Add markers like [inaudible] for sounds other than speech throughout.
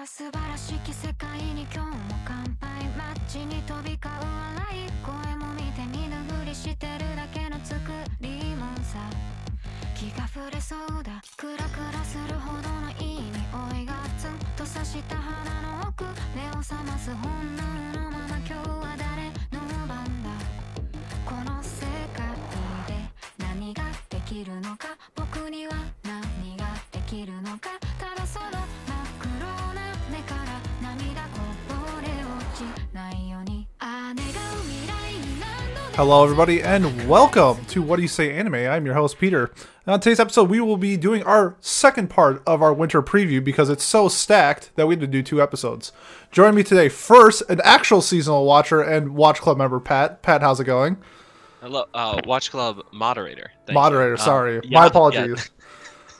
は素晴らしき世界に今日も乾杯街に飛び交う笑い声も見て見ぬふりしてるだけの作りもさ。気が触れそうだ。クラクラするほどのいい匂いがツンと刺した鼻の奥。目を覚ます本能のまま今日は誰の番だ。この世界で何ができるのか。僕には何ができるのか。Hello, everybody, and welcome to What Do You Say Anime. I'm your host, Peter. And on today's episode, we will be doing our second part of our winter preview because it's so stacked that we had to do two episodes. Join me today, first, an actual seasonal watcher and Watch Club member, Pat. Pat, how's it going? Hello, uh, Watch Club moderator. Thank. Moderator, Uh, sorry. yeah, My apologies.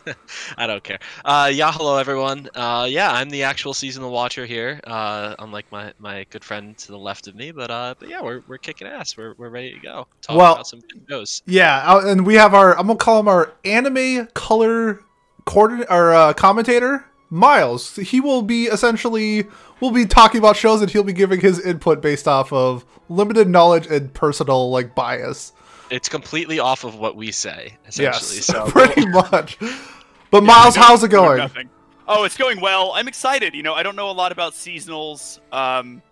[laughs] I don't care. Uh, yeah, hello everyone. Uh, yeah, I'm the actual seasonal watcher here. Uh, unlike my, my good friend to the left of me, but uh, but yeah, we're, we're kicking ass. We're, we're ready to go. Talk Well- about some shows. Yeah, uh, and we have our, I'm going to call him our anime color coordinator, or uh, commentator, Miles. He will be essentially, we'll be talking about shows and he'll be giving his input based off of limited knowledge and personal, like, bias. It's completely off of what we say, essentially. Yes, So [laughs] pretty much. But Yeah, Miles, how's it going? Nothing. Oh, it's going well. I'm excited. You know, I don't know a lot about seasonals, um,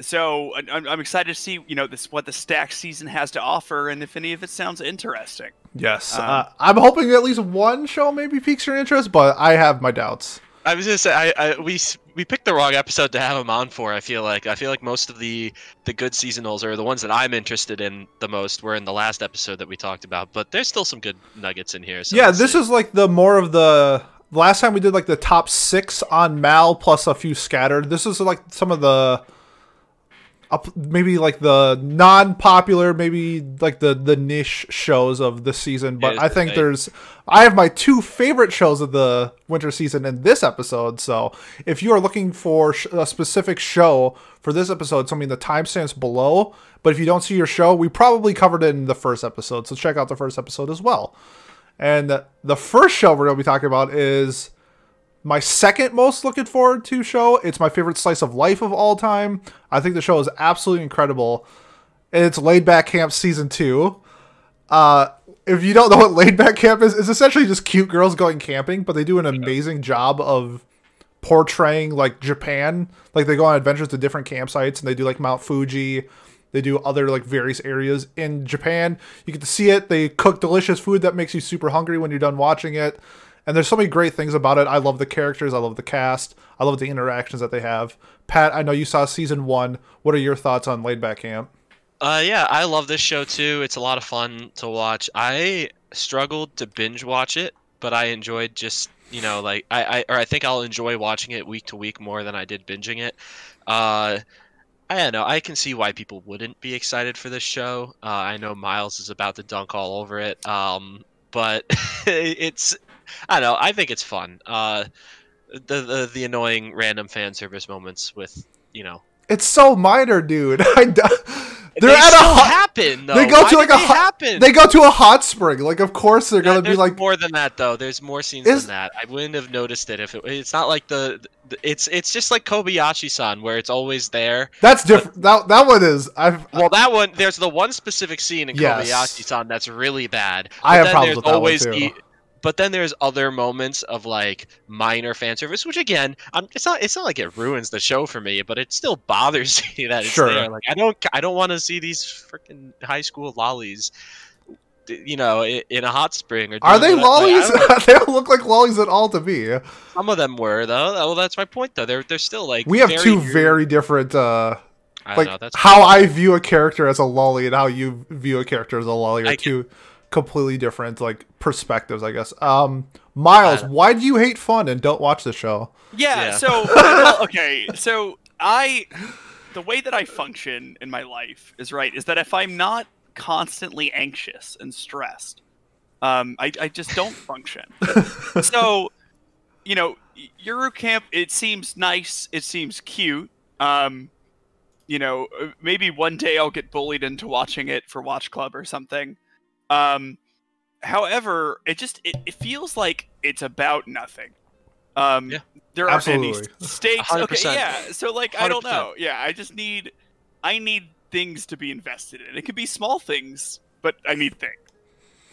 so I'm, I'm excited to see you know this what the stack season has to offer, and if any of it sounds interesting. Yes, Um, uh, I'm hoping at least one show maybe piques your interest, but I have my doubts. I was gonna say I, I we we picked the wrong episode to have him on for. I feel like I feel like most of the the good seasonals or the ones that I'm interested in the most were in the last episode that we talked about. But there's still some good nuggets in here. So yeah, this see. is like the more of the last time we did like the top six on Mal plus a few scattered. This is like some of the maybe like the non-popular maybe like the the niche shows of the season but Yeah, i think right. there's i have my two favorite shows of the winter season in this episode so if you are looking for sh- a specific show for this episode something the timestamps below but if you don't see your show we probably covered it in the first episode so check out the first episode as well and the first show we're going to be talking about is my second most looking forward to show. It's my favorite slice of life of all time. I think the show is absolutely incredible. And it's Laid Back Camp season two. Uh, if you don't know what [laughs] Laid Back Camp is, it's essentially just cute girls going camping, but they do an amazing job of portraying like Japan. Like they go on adventures to different campsites and they do like Mount Fuji. They do other like various areas in Japan. You get to see it. They cook delicious food that makes you super hungry when you're done watching it. And there's so many great things about it. I love the characters. I love the cast. I love the interactions that they have. Pat, I know you saw season one. What are your thoughts on Laid Back Camp? Uh, yeah, I love this show too. It's a lot of fun to watch. I struggled to binge watch it, but I enjoyed just you know like I, I or I think I'll enjoy watching it week to week more than I did binging it. Uh, I don't know. I can see why people wouldn't be excited for this show. Uh, I know Miles is about to dunk all over it. Um, but [laughs] it's I don't know. I think it's fun. Uh, the the the annoying random fan service moments with you know It's so minor, dude. [laughs] I d- they're they at a hot, happen. Though. they go Why to like a they hot, happen. they go to a hot spring. Like of course they're gonna be like more than that though. There's more scenes Is- than that. I wouldn't have noticed it if it. It's not like the. the- It's it's just like Kobayashi-san where it's always there. that's different. That that one is I've Well, that one there's the one specific scene in Yes. Kobayashi-san that's really bad. I have then problems there's with that one, always too. the. But then there's other moments of like minor fan service, which again, I'm, it's not it's not like it ruins the show for me, but it still bothers [laughs] me that it's Sure. there. Like I don't I don't want to see these freaking high school lollies, you know, in, in a hot spring. Or are they doing what- like, lollies? [laughs] they don't look like lollies at all to me. Some of them were though. Well, that's my point though. They're they're still like We have very two weird- very different uh I like know. How I view a character as a lolly and how you view a character as a lolly are I two completely different like perspectives, I guess. Um Miles, Uh, why do you hate fun and don't watch the show? Yeah. Yeah. So [laughs] well, okay. So I, the way that I function in my life is right. Is that if I'm not constantly anxious and stressed, um, I, I just don't function. [laughs] so, you know, Yuru Camp. It seems nice. It seems cute. Um, you know, uh, maybe one day I'll get bullied into watching it for Watch Club or something. Um, however, it just it, it feels like it's about nothing. Um, Yeah. there aren't any Absolutely. s- stakes. Okay, 100%. yeah. So like, I don't know. Yeah, I just need, I need things to be invested in. It could be small things, but I need things.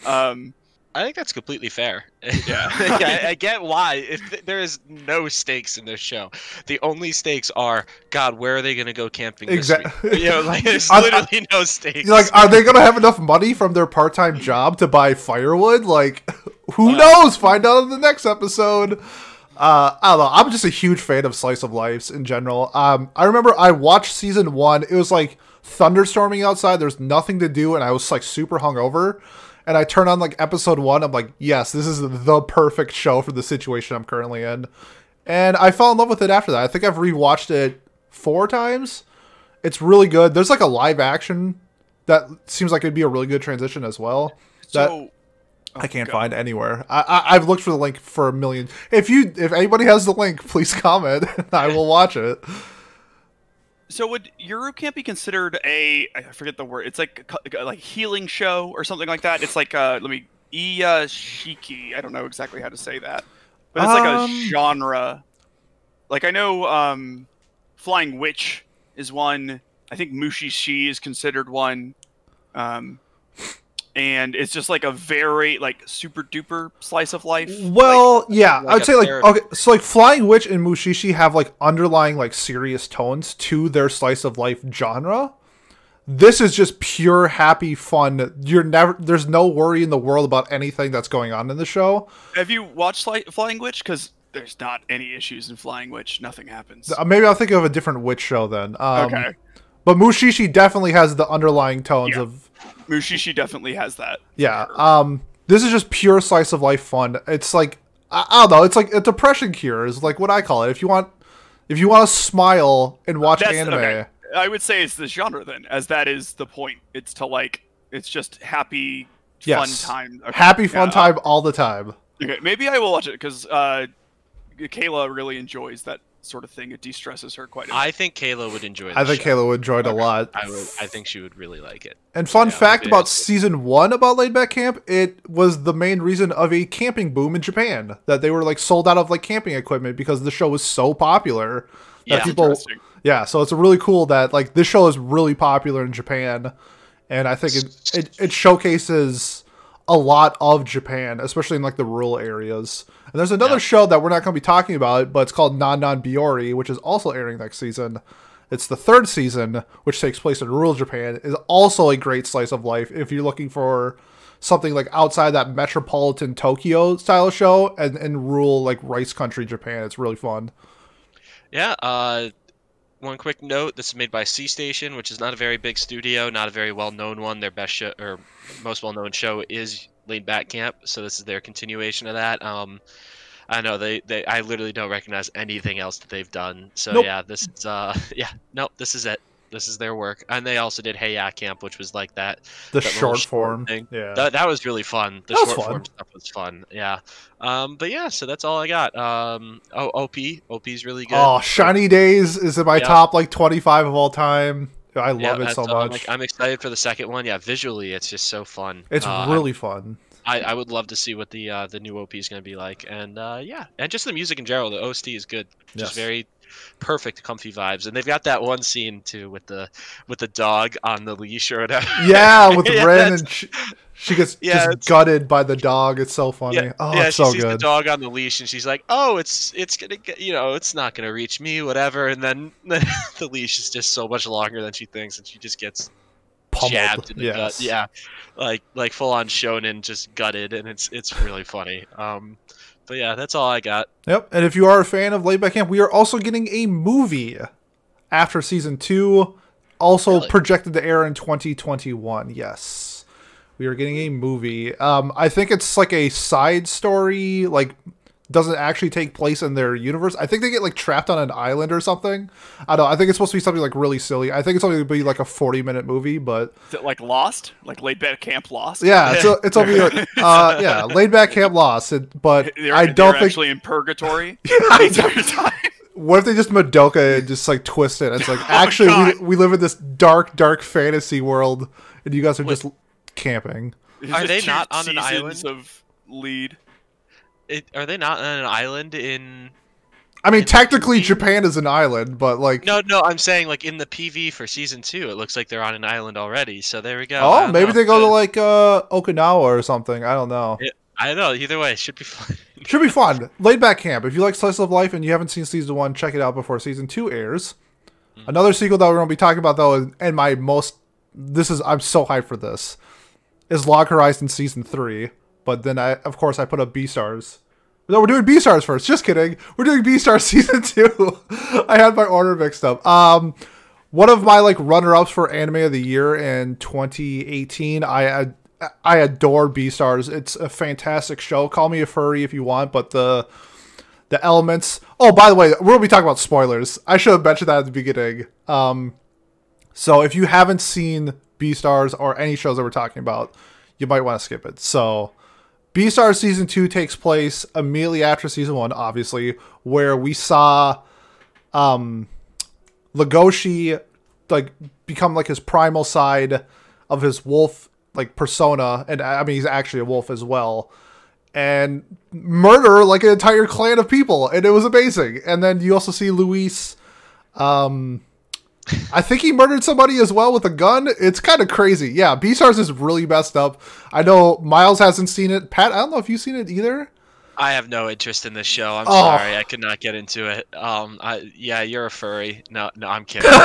Um, I think that's completely fair. Yeah. [laughs] I, I get why. If th- there is no stakes in this show, the only stakes are God. Where are they going to go camping? This Exact- You know, like there's [laughs] I- I- literally no stakes. Like, are they gonna have enough money from their part-time job to buy firewood? Like, [laughs] who Uh. knows? Find out in the next episode. Uh, I don't know. I'm just a huge fan of slice of lives in general. Um, I remember I watched season one. It was like thunderstorming outside. There's nothing to do, and I was like super hungover. And I turn on like episode one. I'm like, yes, this is the perfect show for the situation I'm currently in. And I fell in love with it after that. I think I've rewatched it four times. It's really good. There's like a live action that seems like it'd be a really good transition as well. That so I can't God. find anywhere. I, I I've looked for the link for a million. If you if anybody has the link, [laughs] please comment. [laughs] I will watch it. So would Yuru Camp be considered a I forget the word. It's like like healing show or something like that. It's like uh let me Iyashikei. I don't know exactly how to say that. But it's like Um, a genre. Like I know um Flying Witch is one. I think Mushishi is considered one. Um and it's just like a very like super duper slice of life. Well, yeah, like I'd say like therapy. okay, so like Flying Witch and Mushishi have like underlying like serious tones to their slice of life genre. This is just pure happy fun. You're never there's no worry in the world about anything that's going on in the show. Have you watched Fly- Flying Witch? Because there's not any issues in Flying Witch. Nothing happens. Uh, Maybe I'll think of a different witch show then. Um, okay. But Mushishi definitely has the underlying tones Yeah. of Mushishi definitely has that. Yeah. Um this is just pure slice of life fun. It's like I, I don't know, it's like a depression cure is like what I call it. If you want if you want to smile and watch That's anime. okay. I would say it's the genre then, as that is the point. It's to like, it's just happy, Yes. fun time. Okay. Happy fun Yeah, time all the time. Okay, maybe I will watch it because uh, Kayla really enjoys that sort of thing. It de-stresses her quite a bit. I think Kayla would enjoy. It. I think show. Kayla would enjoy it a lot. I would. I think she would really like it. And fun Yeah, fact about season one about Laid Back Camp, it was the main reason of a camping boom in Japan. That they were like sold out of like camping equipment because the show was so popular that Yeah. people Interesting. Yeah, so it's really cool that like this show is really popular in Japan, and I think it it, it showcases a lot of Japan, especially in like the rural areas. And there's another Yeah. show that we're not going to be talking about, but it's called Non Non Biyori, which is also airing next season. It's the third season, which takes place in rural Japan, is also a great slice of life if you're looking for something like outside that metropolitan Tokyo style show and in rural like rice country Japan. It's really fun. Yeah. Uh, one quick note: this is made by C Station, which is not a very big studio, not a very well-known one. Their best show or most well-known show is Lean Back Camp, so this is their continuation of that. Um, I know they, they I literally don't recognize anything else that they've done. So Nope. yeah, this is uh [laughs] yeah no this is it. This is their work, and they also did Heya Camp, which was like that The that short form. thing. Yeah. that, that was really fun. The That was short fun. form stuff was fun. Yeah. Um, but yeah, so that's all I got. Um, oh, OP, OP's really good. Oh, Shiny Days is in my Yeah. top like 25 of all time. I love Yeah, it so I'm, much. like, I'm excited for the second one. Yeah, visually, it's just so fun. it's Uh, really fun. I, I would love to see what the uh, the new OP is going to be like, and uh, yeah, and just the music in general. The OST is good, Yes. just very perfect, comfy vibes, and they've got that one scene too with the with the dog on the leash or whatever. [laughs] Yeah, with [laughs] Yeah, Ren and she, she gets Yeah, just gutted by the dog. It's so funny. Yeah, oh, yeah, it's she so sees the dog on the leash, and she's like, "Oh, it's it's gonna get, you know, it's not gonna reach me, whatever." And then, then [laughs] the leash is just so much longer than she thinks, and she just gets Pummeled. jabbed in the yes. gut. Yeah, like like full on shonen, just gutted, and it's it's really funny. Um, but yeah, that's all I got. Yep. And if you are a fan of Laid Back Camp, we are also getting a movie after season two, also Really? projected to air in 2021. Yes. We are getting a movie. Um, I think it's like a side story, like doesn't actually take place in their universe. I think they get like trapped on an island or something. I don't know. I think it's supposed to be something like really silly. I think it's only going to be like a 40 minute movie, but Is it like Lost? Like laid back camp Lost? yeah, [laughs] it's, it's only like, [laughs] uh, yeah, laid back camp lost. It, but [laughs] They're, I don't think actually in purgatory I the entire time. What if they just Madoka and just like twist it? It's like actually we, we live in this dark, dark fantasy world, and you guys are just camping. Are they not on an seasons island? of lead? It, are they not on an island in? I mean, In technically? Japan is an island, but like, No, no, I'm saying like in the PV for season two, it looks like they're on an island already. So there we go. Oh, maybe know. they go to like uh, Okinawa or something. I don't know. I don't know. Either way, it should be [laughs] fun. Should be fun. Laid back camp. If you like slice of life and you haven't seen season one, check it out before season two airs. Mm-hmm. Another sequel that we're gonna be talking about though, and- and my most this is I'm so hyped for this is Log Horizon season three. But then I of course I put up Beastars. No, we're doing Beastars first. Just kidding. We're doing Beastars [laughs] season two. I had my order mixed up. Um, one of my like runner ups for anime of the year in 2018. I I adore Beastars. It's a fantastic show. Call me a furry if you want, but the the elements. Oh, by the way, gonna be talking about spoilers. I should have mentioned that at the beginning. Um, so if you haven't seen Beastars or any shows that we're talking about, you might want to skip it. So. Beastars season two takes place immediately after season one, obviously, where we saw um Legoshi like become like his primal side of his wolf like persona, and I mean he's actually a wolf as well, and murder like an entire clan of people, and it was amazing. And then you also see Louis. Um, I think he murdered somebody as well with a gun. It's kind of crazy. Yeah, Beastars is really messed up. I know Miles hasn't seen it. Pat, I don't know if you've seen it either. I have no interest in this show. I'm Oh. sorry, I could not get into it. Um, I yeah, you're a furry. No, no, I'm kidding. [laughs]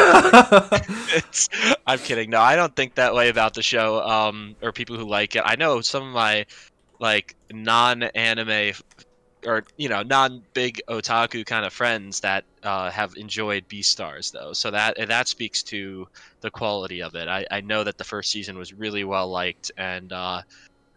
it's, I'm kidding. No, I don't think that way about the show. Um, or people who like it. I know some of my like non-anime or you know non-big otaku kind of friends that uh, have enjoyed Beastars though. So that that speaks to the quality of it. I, I know that the first season was really well liked, and uh,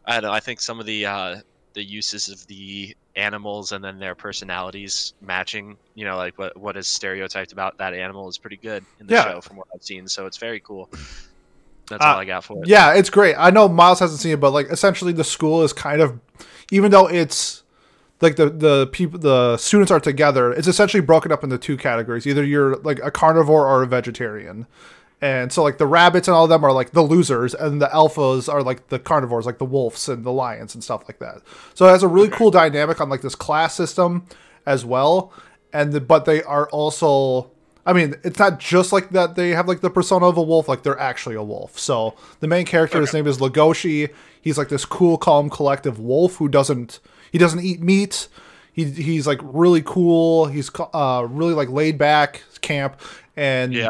I don't know. I think some of the uh, the uses of the animals and then their personalities matching, you know, like what what is stereotyped about that animal is pretty good in the Yeah. show from what I've seen. So it's very cool. That's Uh, all I got for it. Yeah, it's great. I know Miles hasn't seen it, but like essentially the school is kind of, even though it's like the the people the students are together, it's essentially broken up into two categories. Either you're like a carnivore or a vegetarian. And so like the rabbits and all of them are like the losers, and the alphas are like the carnivores, like the wolves and the lions and stuff like that. So it has a really cool dynamic on like this class system as well. And the, but they are also I mean, it's not just like that they have like the persona of a wolf, like they're actually a wolf. So the main character, his name is Legoshi. He's like this cool, calm, collective wolf who doesn't he doesn't eat meat. He he's like really cool. He's uh really like laid back camp and Yeah.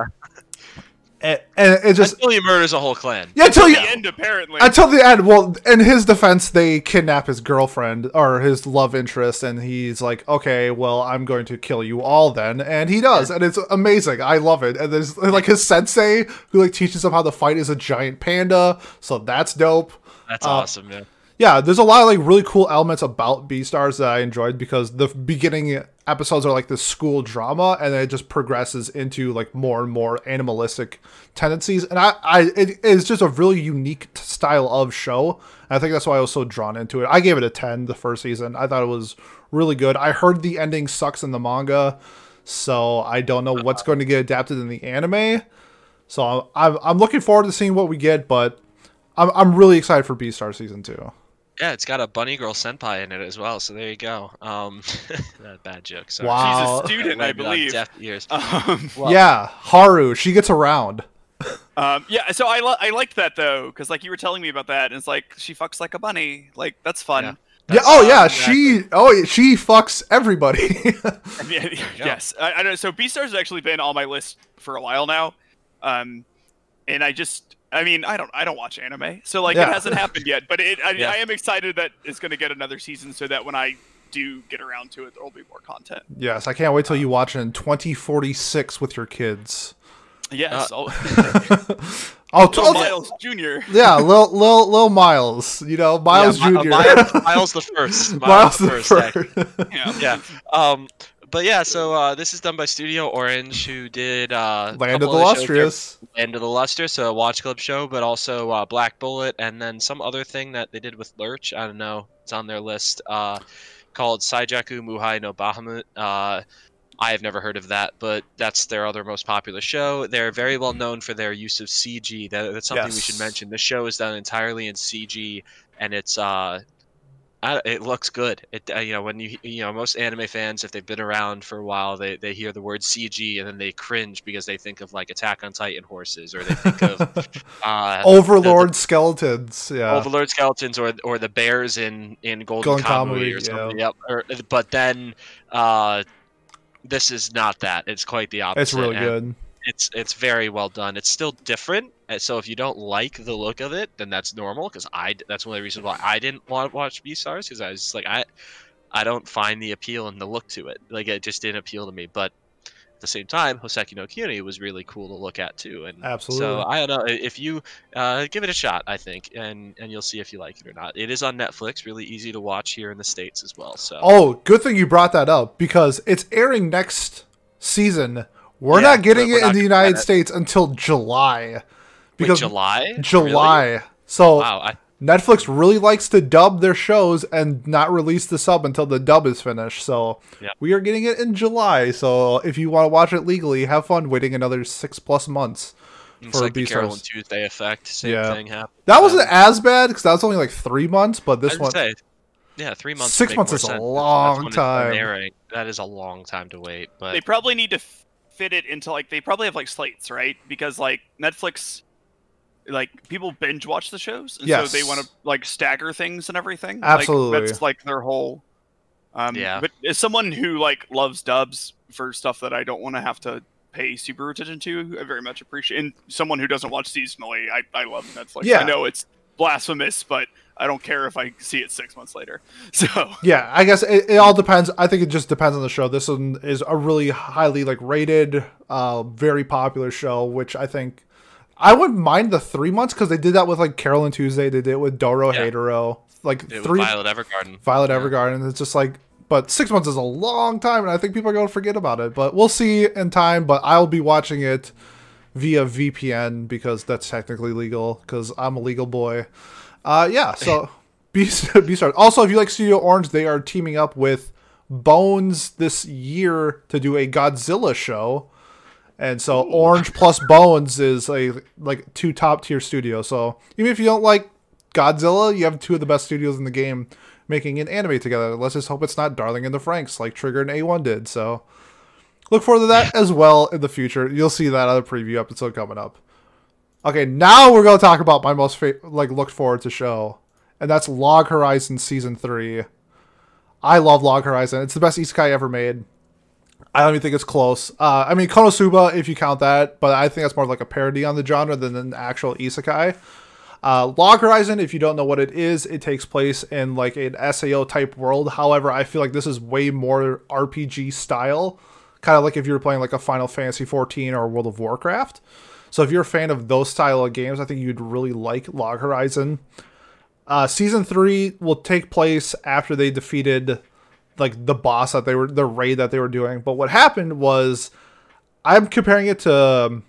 and, and it just Until he murders a whole clan. yeah until the you end, apparently. until the end. Well, in his defense, they kidnap his girlfriend or his love interest, and he's like, "Okay, well, I'm going to kill you all then," and he does, and it's amazing. I love it. And there's like his sensei who like teaches him how to fight is a giant panda, so that's dope. That's Uh, awesome, yeah. Yeah, there's a lot of like really cool elements about Beastars that I enjoyed because the beginning episodes are like this school drama, and then it just progresses into like more and more animalistic tendencies. And I, I, it is just a really unique style of show. And I think that's why I was so drawn into it. I gave it a ten the first season. I thought it was really good. I heard the ending sucks in the manga, so I don't know what's going to get adapted in the anime. So I'm, I'm looking forward to seeing what we get, but I'm, I'm really excited for Beastar season two. Yeah, it's got a bunny girl senpai in it as well. So there you go. Um, [laughs] that bad joke. Sorry. Wow. She's a student, I believe. Deaf ears. [laughs] Um, Well- [laughs] yeah, Haru, she gets around. um, yeah, so I, li- I liked that though, because like you were telling me about that, and it's like she fucks like a bunny. Like that's fun. Yeah. Yeah, oh yeah, exactly. she oh she fucks everybody. Yeah, yes, I, I know. So Beastars has actually been on my list for a while now, um, and I just, I mean, I don't, I don't watch anime, so like Yeah. it hasn't happened yet. But it, I, Yeah. I am excited that it's going to get another season, so that when I do get around to it, there will be more content. yes, I can't wait till you watch it in 2046 with your kids. Yes, I'll, [laughs] Oh, t- Little Miles Junior. yeah, little little little Miles, you know, Miles Yeah, Mi- Jr. Miles, Miles the [laughs] first. Miles, Miles the the first. first. Yeah. yeah. Um, but yeah, so uh, this is done by Studio Orange, who did uh, Land of the. Lustrous. Land of the Lustrous, a Watch Club show, but also uh, Black Bullet, and then some other thing that they did with Lurch. I don't know. It's on their list. Uh, called Saijaku Muhai no Bahamut. Uh, I have never heard of that, but that's their other most popular show. They're very well known for their use of CG. That, that's something we should mention. The show is done entirely in CG, and it's uh, I, it looks good. It uh, you know when you you know most anime fans if they've been around for a while they, they hear the word CG and then they cringe because they think of like Attack on Titan horses or they think of [laughs] uh, Overlord skeletons. Yeah. Overlord skeletons or or the bears in in Golden, Golden Kamuy, Kamuy, or something. Yep. Or, but then uh, this is not that. It's quite the opposite. it's really and good. It's it's very well done. It's still different. And So if you don't like the look of it, then that's normal. Because I that's one of the reasons why I didn't want to watch Beastars because I was like I I don't find the appeal and the look to it. Like it just didn't appeal to me. But at the same time, Hoseki no Kuni was really cool to look at too. And Absolutely. So I don't know if you uh, give it a shot. I think, and and you'll see if you like it or not. It is on Netflix. Really easy to watch here in the states as well. So Oh, good thing you brought that up because it's airing next season. We're Yeah, not getting we're it in the United. States until July. Wait, Because July. July. Really? So Wow. I, Netflix really likes to dub their shows and not release the sub until the dub is finished. So Yeah. we are getting it in July. So if you want to watch it legally, have fun waiting another six plus months. it's for like the Carole and Tuesday effect. Same Yeah. thing happened. That wasn't Um, as bad because that was only like three months, but this one, say, yeah, three months. Six months is a sense. That's long when it's done time. That is a long time to wait. But They probably need to fit it into like they probably have like slates, right? Because like Netflix, like people binge watch the shows, and Yes. so they want to like stagger things and everything. Absolutely. like, that's like their whole. Um, Yeah. But as someone who like loves dubs for stuff that I don't want to have to pay super attention to, I very much appreciate. And someone who doesn't watch seasonally, I I love Netflix. Yeah. I know it's blasphemous, but I don't care if I see it six months later. [laughs] So yeah, I guess it, it all depends. I think it just depends on the show. This one is a really highly like rated, uh, very popular show, which I think I wouldn't mind the three months because they did that with like Carole and Tuesday. They did it with Doro Yeah. Hatero, like it three Violet Evergarden. Violet Yeah. Evergarden. It's just like, but six months is a long time, and I think people are going to forget about it. But we'll see in time. But I'll be watching it via VPN because that's technically legal because I'm a legal boy. Uh, yeah. So [laughs] be [laughs] be Beastars. Also, if you like Studio Orange, they are teaming up with Bones this year to do a Godzilla show. And so Orange plus Bones is a like two top tier studios. So even if you don't like Godzilla, you have two of the best studios in the game making an anime together. Let's just hope it's not Darling in the Franxx like Trigger and A1 did. So look forward to that as well in the future. You'll see that other preview episode coming up. Okay, now we're gonna talk about my most fa- like looked forward to show, and that's Log Horizon season three. I love Log Horizon. It's the best isekai ever made. I don't even think it's close. Uh, I mean, Konosuba, if you count that, but I think that's more like a parody on the genre than an actual isekai. Uh, Log Horizon, if you don't know what it is, it takes place in like an SAO type world. However, I feel like this is way more RPG style, kind of like if you were playing like a Final Fantasy 14 or World of Warcraft. So if you're a fan of those style of games, I think you'd really like Log Horizon. Uh, season three will take place after they defeated like the boss that they were the raid that they were doing. But what happened was, I'm comparing it to um,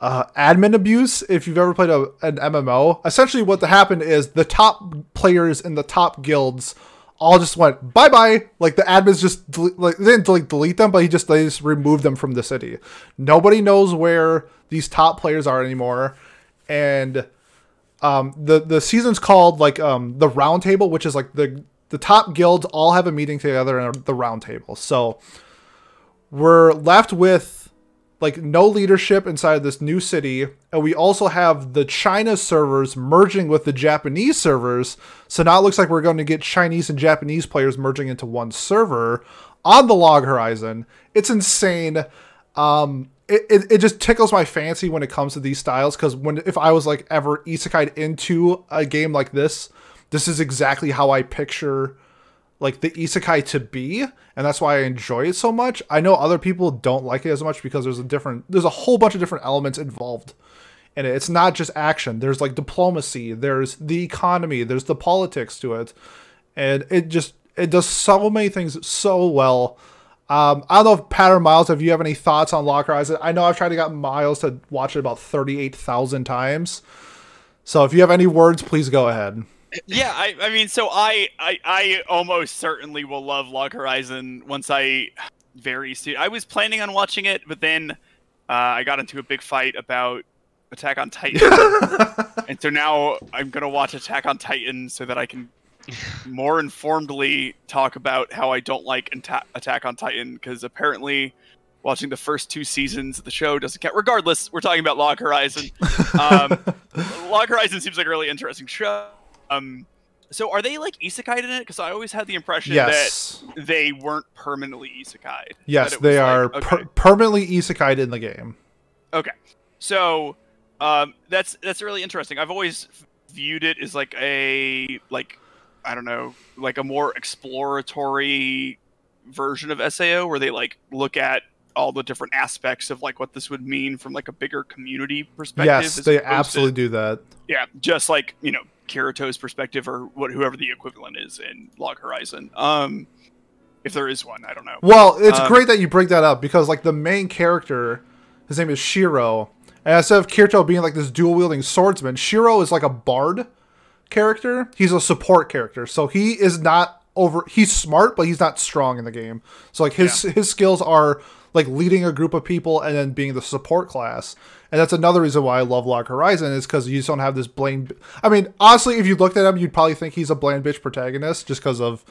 uh, admin abuse. If you've ever played a, an MMO, essentially what happened is the top players in the top guilds all just went bye bye. Like the admins just like they didn't like delete them, but he just they just removed them from the city. Nobody knows where these top players are anymore, and um, the the season's called like um, the roundtable, which is like the the top guilds all have a meeting together in the round table. So we're left with like no leadership inside of this new city, and we also have the China servers merging with the Japanese servers. So now it looks like we're going to get Chinese and Japanese players merging into one server on the Log Horizon. It's insane. Um, it, it, it just tickles my fancy when it comes to these styles because when if I was like ever isekai'd into a game like this, this is exactly how I picture like the isekai to be and that's why i enjoy it so much i know other people don't like it as much because there's a different there's a whole bunch of different elements involved and it's not just action there's like diplomacy there's the economy there's the politics to it and it just it does so many things so well um, I don't know if Pat or Miles, if you have any thoughts on Log Horizon. I know I've tried to get Miles to watch it about 38,000 times. So if you have any words, please go ahead. Yeah, I, I mean, so I, I, I almost certainly will love Log Horizon once I very soon. I was planning on watching it, but then uh, I got into a big fight about Attack on Titan, [laughs] and so now I'm gonna watch Attack on Titan so that I can more informedly talk about how I don't like Attack on Titan because apparently watching the first two seasons of the show doesn't count. Regardless, we're talking about Log Horizon. [laughs] Um, Log Horizon seems like a really interesting show. Um, so are they like isekai in it? Because I always had the impression yes. that they weren't permanently isekai. Yes, they are per- permanently isekai in the game. Okay, so um, that's that's really interesting. I've always viewed it as like a like I don't know, like a more exploratory version of SAO where they like look at all the different aspects of like what this would mean from like a bigger community perspective. Yes, they absolutely to, do that. Yeah, just like you know Kirito's perspective or what whoever the equivalent is in Log Horizon. Um, if there is one, I don't know. Well, it's Um, great that you bring that up because like the main character, his name is Shiro, and instead of Kirito being like this dual wielding swordsman, Shiro is like a bard character. He's a support character, so he is not over. He's smart, but he's not strong in the game. So like his his skills are like leading a group of people and then being the support class. And that's another reason why I love Log Horizon is because you just don't have this bland. I mean, honestly, if you looked at him, you'd probably think he's a bland bitch protagonist just because of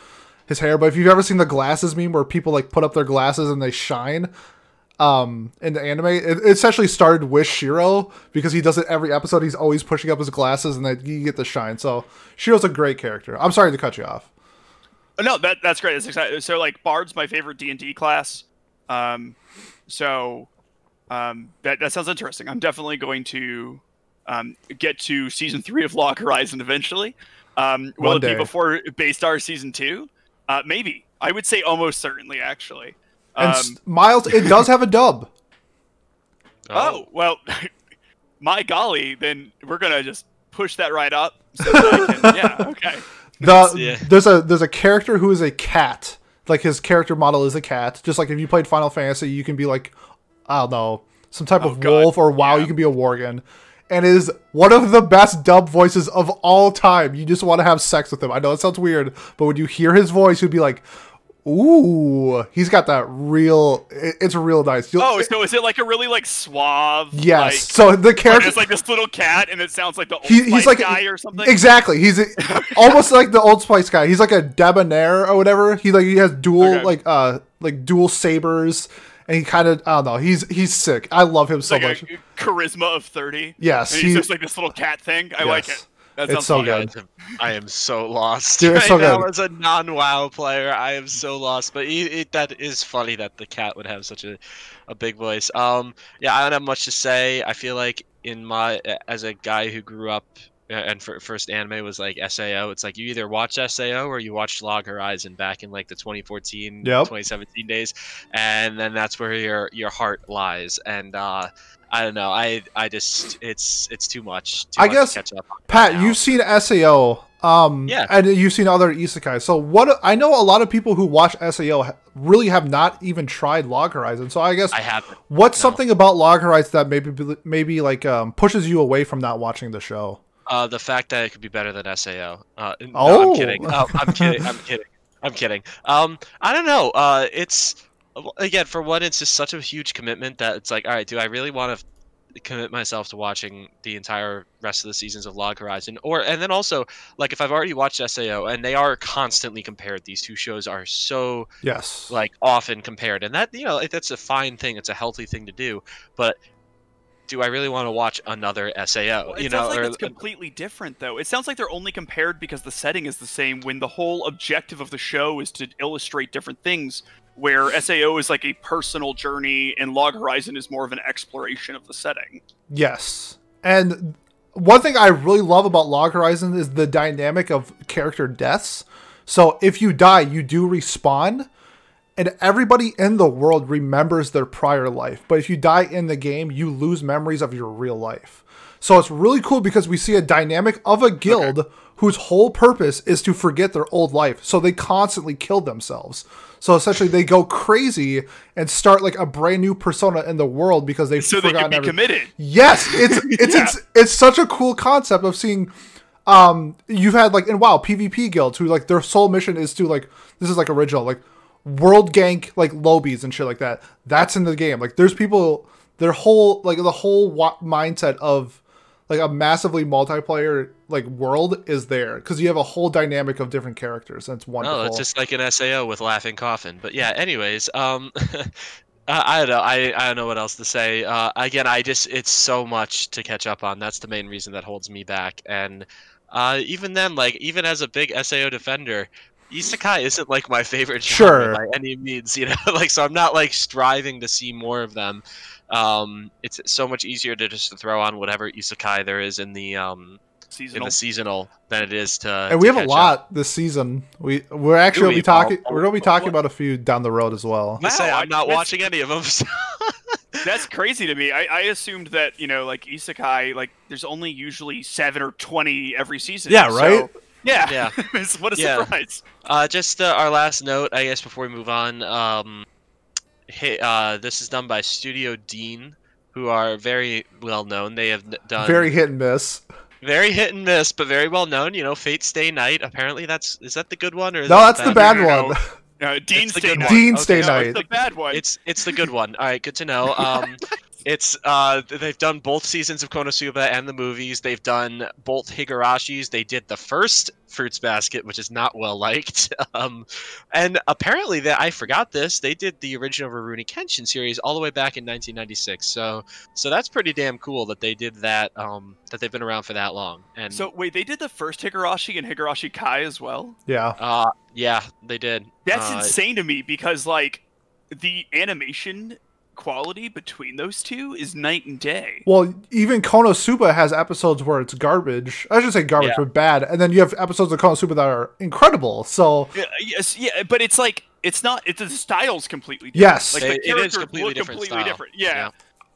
his hair. But if you've ever seen the glasses meme where people like put up their glasses and they shine, um, in the anime, it, it essentially started with Shiro because he does it every episode. He's always pushing up his glasses and then you get the shine. So Shiro's a great character. I'm sorry to cut you off. No, that that's great. It's exciting. So like Bard's my favorite D and D class. Um, so um, that that sounds interesting. I'm definitely going to um, get to season three of Log Horizon eventually. Um, will One it day. be before Beastar season two? Uh, maybe. I would say almost certainly, actually. And Um, s- Miles, it does have a dub. [laughs] oh well, [laughs] my golly, then we're gonna just push that right up. So that I can, [laughs] yeah. Okay. The Yeah. there's a there's a character who is a cat. Like his character model is a cat. Just like if you played Final Fantasy, you can be like, I don't know, some type Oh, of God. wolf or WoW. Yeah. You can be a worgen, and is one of the best dub voices of all time. You just want to have sex with him. I know it sounds weird, but when you hear his voice, you'd be like, Ooh, he's got that real. it- It's real nice. You'll- Oh, so is it like a really like suave? yes. Like, so the character, it's like this little cat, and it sounds like the old He- Spice he's like guy or something. Exactly. He's a, [laughs] almost like the Old Spice guy. He's like a debonair or whatever. He like he has dual Okay. like uh like dual sabers, and he kind of I don't know. He's he's sick. I love him It's so like much. charisma of thirty. Yes, and he's he- just like this little cat thing. I like it. That It's so fun. good. I am so lost Dude, right it's so now good. as a non-WoW player. I am so lost, but it, it, that is funny that the cat would have such a, a big voice. Um, yeah, I don't have much to say. I feel like in my as a guy who grew up and for, first anime was like SAO. It's like you either watch SAO or you watch Log Horizon back in like the 2014, Yep. 2017 days, and then that's where your your heart lies. And uh, I don't know. I I just it's it's too much. Too I much to guess- catch up Pat, now. you've seen SAO. Um, Yeah. and you've seen other isekai. So what? I know a lot of people who watch SAO really have not even tried Log Horizon. So I guess I haven't. what's no. something about Log Horizon that maybe maybe like um, pushes you away from not watching the show? Uh, the fact that it could be better than SAO. Uh, no, Oh. I'm kidding. Oh, I'm kidding. I'm kidding. I'm kidding. Um, I don't know. Uh, it's again for one, it's just such a huge commitment that it's like, all right, do I really want to commit myself to watching the entire rest of the seasons of Log Horizon? Or and then also, like, if I've already watched SAO and they are constantly compared, these two shows are so Yes. like often compared, and that you know that's a fine thing. It's a healthy thing to do, but. Do I really want to watch another SAO? Well, it you sounds know, like or- it's completely different, though. It sounds like they're only compared because the setting is the same. When the whole objective of the show is to illustrate different things, where SAO is like a personal journey, and Log Horizon is more of an exploration of the setting. Yes. And one thing I really love about Log Horizon is the dynamic of character deaths. So if you die, you do respawn, and everybody in the world remembers their prior life. But if you die in the game, you lose memories of your real life. So it's really cool because we see a dynamic of a guild whose whole purpose is to forget their old life. So they constantly kill themselves. So essentially, they go crazy and start like a brand new persona in the world because they've So they forgotten can be everything. committed. Yes, it's [laughs] it's Yeah. it's it's such a cool concept of seeing. Um, you've had like in WoW PvP guilds who like their sole mission is to like this is like original like world gank like lowbies and shit like that. That's in the game. Like there's people their whole like the whole wa- mindset of like a massively multiplayer like world is there because you have a whole dynamic of different characters. And it's wonderful. No, it's just like an SAO with laughing coffin. But yeah, anyways, um, [laughs] I, I don't know. I, I don't know what else to say. Uh, again, I just it's so much to catch up on. That's the main reason that holds me back. And uh, even then, like even as a big SAO defender, Isekai isn't like my favorite genre Sure. by any means. You know, [laughs] like so I'm not like striving to see more of them. Um, it's so much easier to just throw on whatever Isekai there is in the um in Seasonal. the seasonal than it is to. and we to have a catch up. lot this season. We we're actually we? gonna be talking. Oh, we're gonna be talking what- about a few down the road as well. I say Wow, I'm not watching any of them. So. [laughs] That's crazy to me. I, I assumed that you know, like isekai, like there's only usually seven or twenty every season. Yeah, so- right? Yeah, Yeah. [laughs] What a Yeah. surprise. Uh, just uh, our last note, I guess, before we move on. Um, hey, uh, this is done by Studio Dean, who are very well known. They have done Very hit and miss. very hit and miss, but very well known. You know, Fate Stay Night. Apparently, that's is that the good one or is No, that that's the bad No, no, one. No, [laughs] Dean the Stay good Night. one. Dean Okay, Stay no, Night. It's the bad one. It's it's the good one. All right, good to know. [laughs] Um, it's uh they've done both seasons of Konosuba and the movies. They've done both Higurashis. They did the first Fruits Basket, which is not well liked. [laughs] Um, and apparently that I forgot this. They did the original Rurouni Kenshin series all the way back in 1996. So so that's pretty damn cool that they did that. Um, that they've been around for that long. And so wait, they did the first Higurashi and Higurashi Kai as well. Yeah. uh yeah they did. That's Uh, insane to me because like the animation quality between those two is night and day. Well, even Konosuba has episodes where it's garbage. I should say garbage, Yeah. but bad. And then you have episodes of Konosuba that are incredible. So Yeah, yes, yeah, but it's like it's not. It's the style's completely different. Yes. like They- the it is characters completely look different completely style. different. Yeah. Yeah.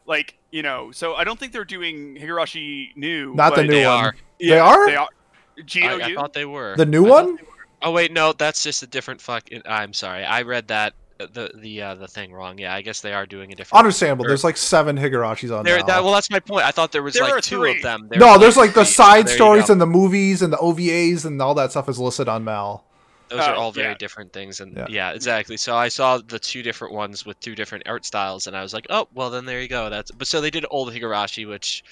like you know. So I don't think they're doing Higurashi new. not the new they one. are. They are? They are. I, G-O-U? I thought they were. The new I one? Oh wait, no, that's just a different fucking. I'm sorry, I read that uh, the the uh, the thing wrong. Yeah, I guess they are doing a different. Understandable. There's like seven Higurashis on There, now. that, well, that's my point. I thought there was There like are two three. of them. no, There's there's like the three, so side there stories and the movies and the OVAs and all that stuff is listed on Mal. Those are Oh, all very yeah. different things, and Yeah. yeah. exactly. So I saw the two different ones with two different art styles, and I was like, oh, well, then there you go. That's but so they did old Higurashi, which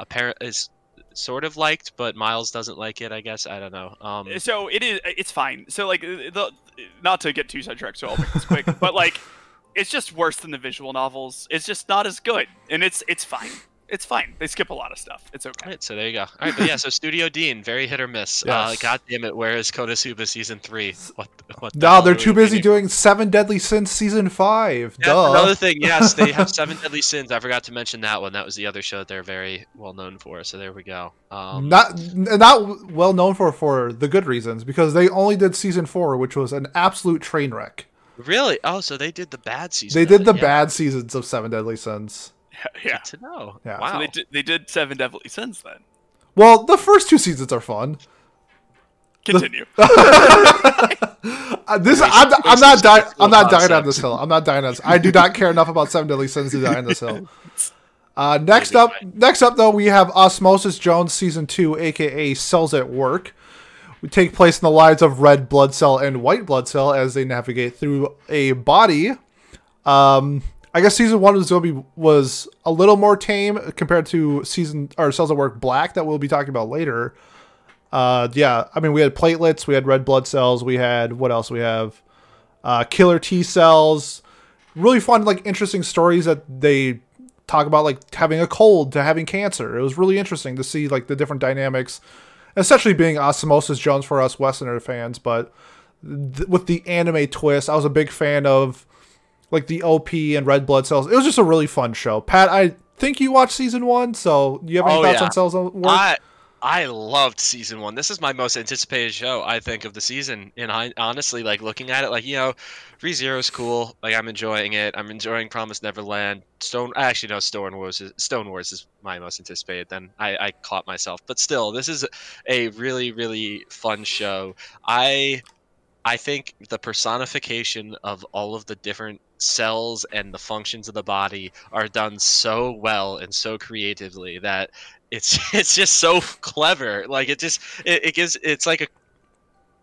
apparent is sort of liked, but Miles doesn't like it. I guess I don't know. Um, So it is. It's fine. So like the not to get too sidetracked. So I'll make this quick. but like, it's just worse than the visual novels. It's just not as good, and it's it's fine. It's fine. They skip a lot of stuff. It's okay. Right, so there you go. All right, but yeah, so Studio [laughs] Dean, very hit or miss. Uh, God damn it, where is Konosuba season three? What? What? the No, hell they're too busy waiting- doing Seven Deadly Sins season five. That's Duh. another thing. [laughs] Yes, they have Seven Deadly Sins. I forgot to mention that one. That was the other show that they're very well known for. So there we go. Um, not not well known for for the good reasons because they only did season four, which was an absolute train wreck. really? Oh, so they did the bad season. They did the yeah. bad seasons of Seven Deadly Sins. [laughs] Yeah. Good to know. Yeah. Wow. So they did, they did seven Deadly Sins then. Well, the first two seasons are fun. Continue. [laughs] Uh, this I'm, I'm not of dying. I'm not dying on this hill. I'm not dying on this. I do not care enough about Seven Deadly Sins to die on this hill. [laughs] Uh, next up, next up though, we have Osmosis Jones season two, aka Cells at Work. We take place in the lives of Red Blood Cell and White Blood Cell as they navigate through a body. Um, I guess season one was going was a little more tame compared to season or Cells at Work Black that we'll be talking about later. Uh, yeah, I mean we had platelets, we had red blood cells, we had what else? We have uh, killer T cells. Really fun, like interesting stories that they talk about, like having a cold to having cancer. It was really interesting to see like the different dynamics, essentially being Osmosis Jones for us Westerner fans, but th- with the anime twist, I was a big fan of like the OP and red blood cells. It was just a really fun show. Pat, I think you watched season one, so do you have any Oh, thoughts yeah. on cells work? I I loved season one. This is my most anticipated show I think of the season. And I honestly like looking at it like you know, ReZero is cool. Like I'm enjoying it. I'm enjoying Promise Neverland. Stone actually no Stone Wars is Stone Wars is my most anticipated. Then I I caught myself, but still this is a really really fun show. I I think the personification of all of the different cells and the functions of the body are done so well and so creatively that it's [laughs] it's just so clever. Like it just it, it gives it's like a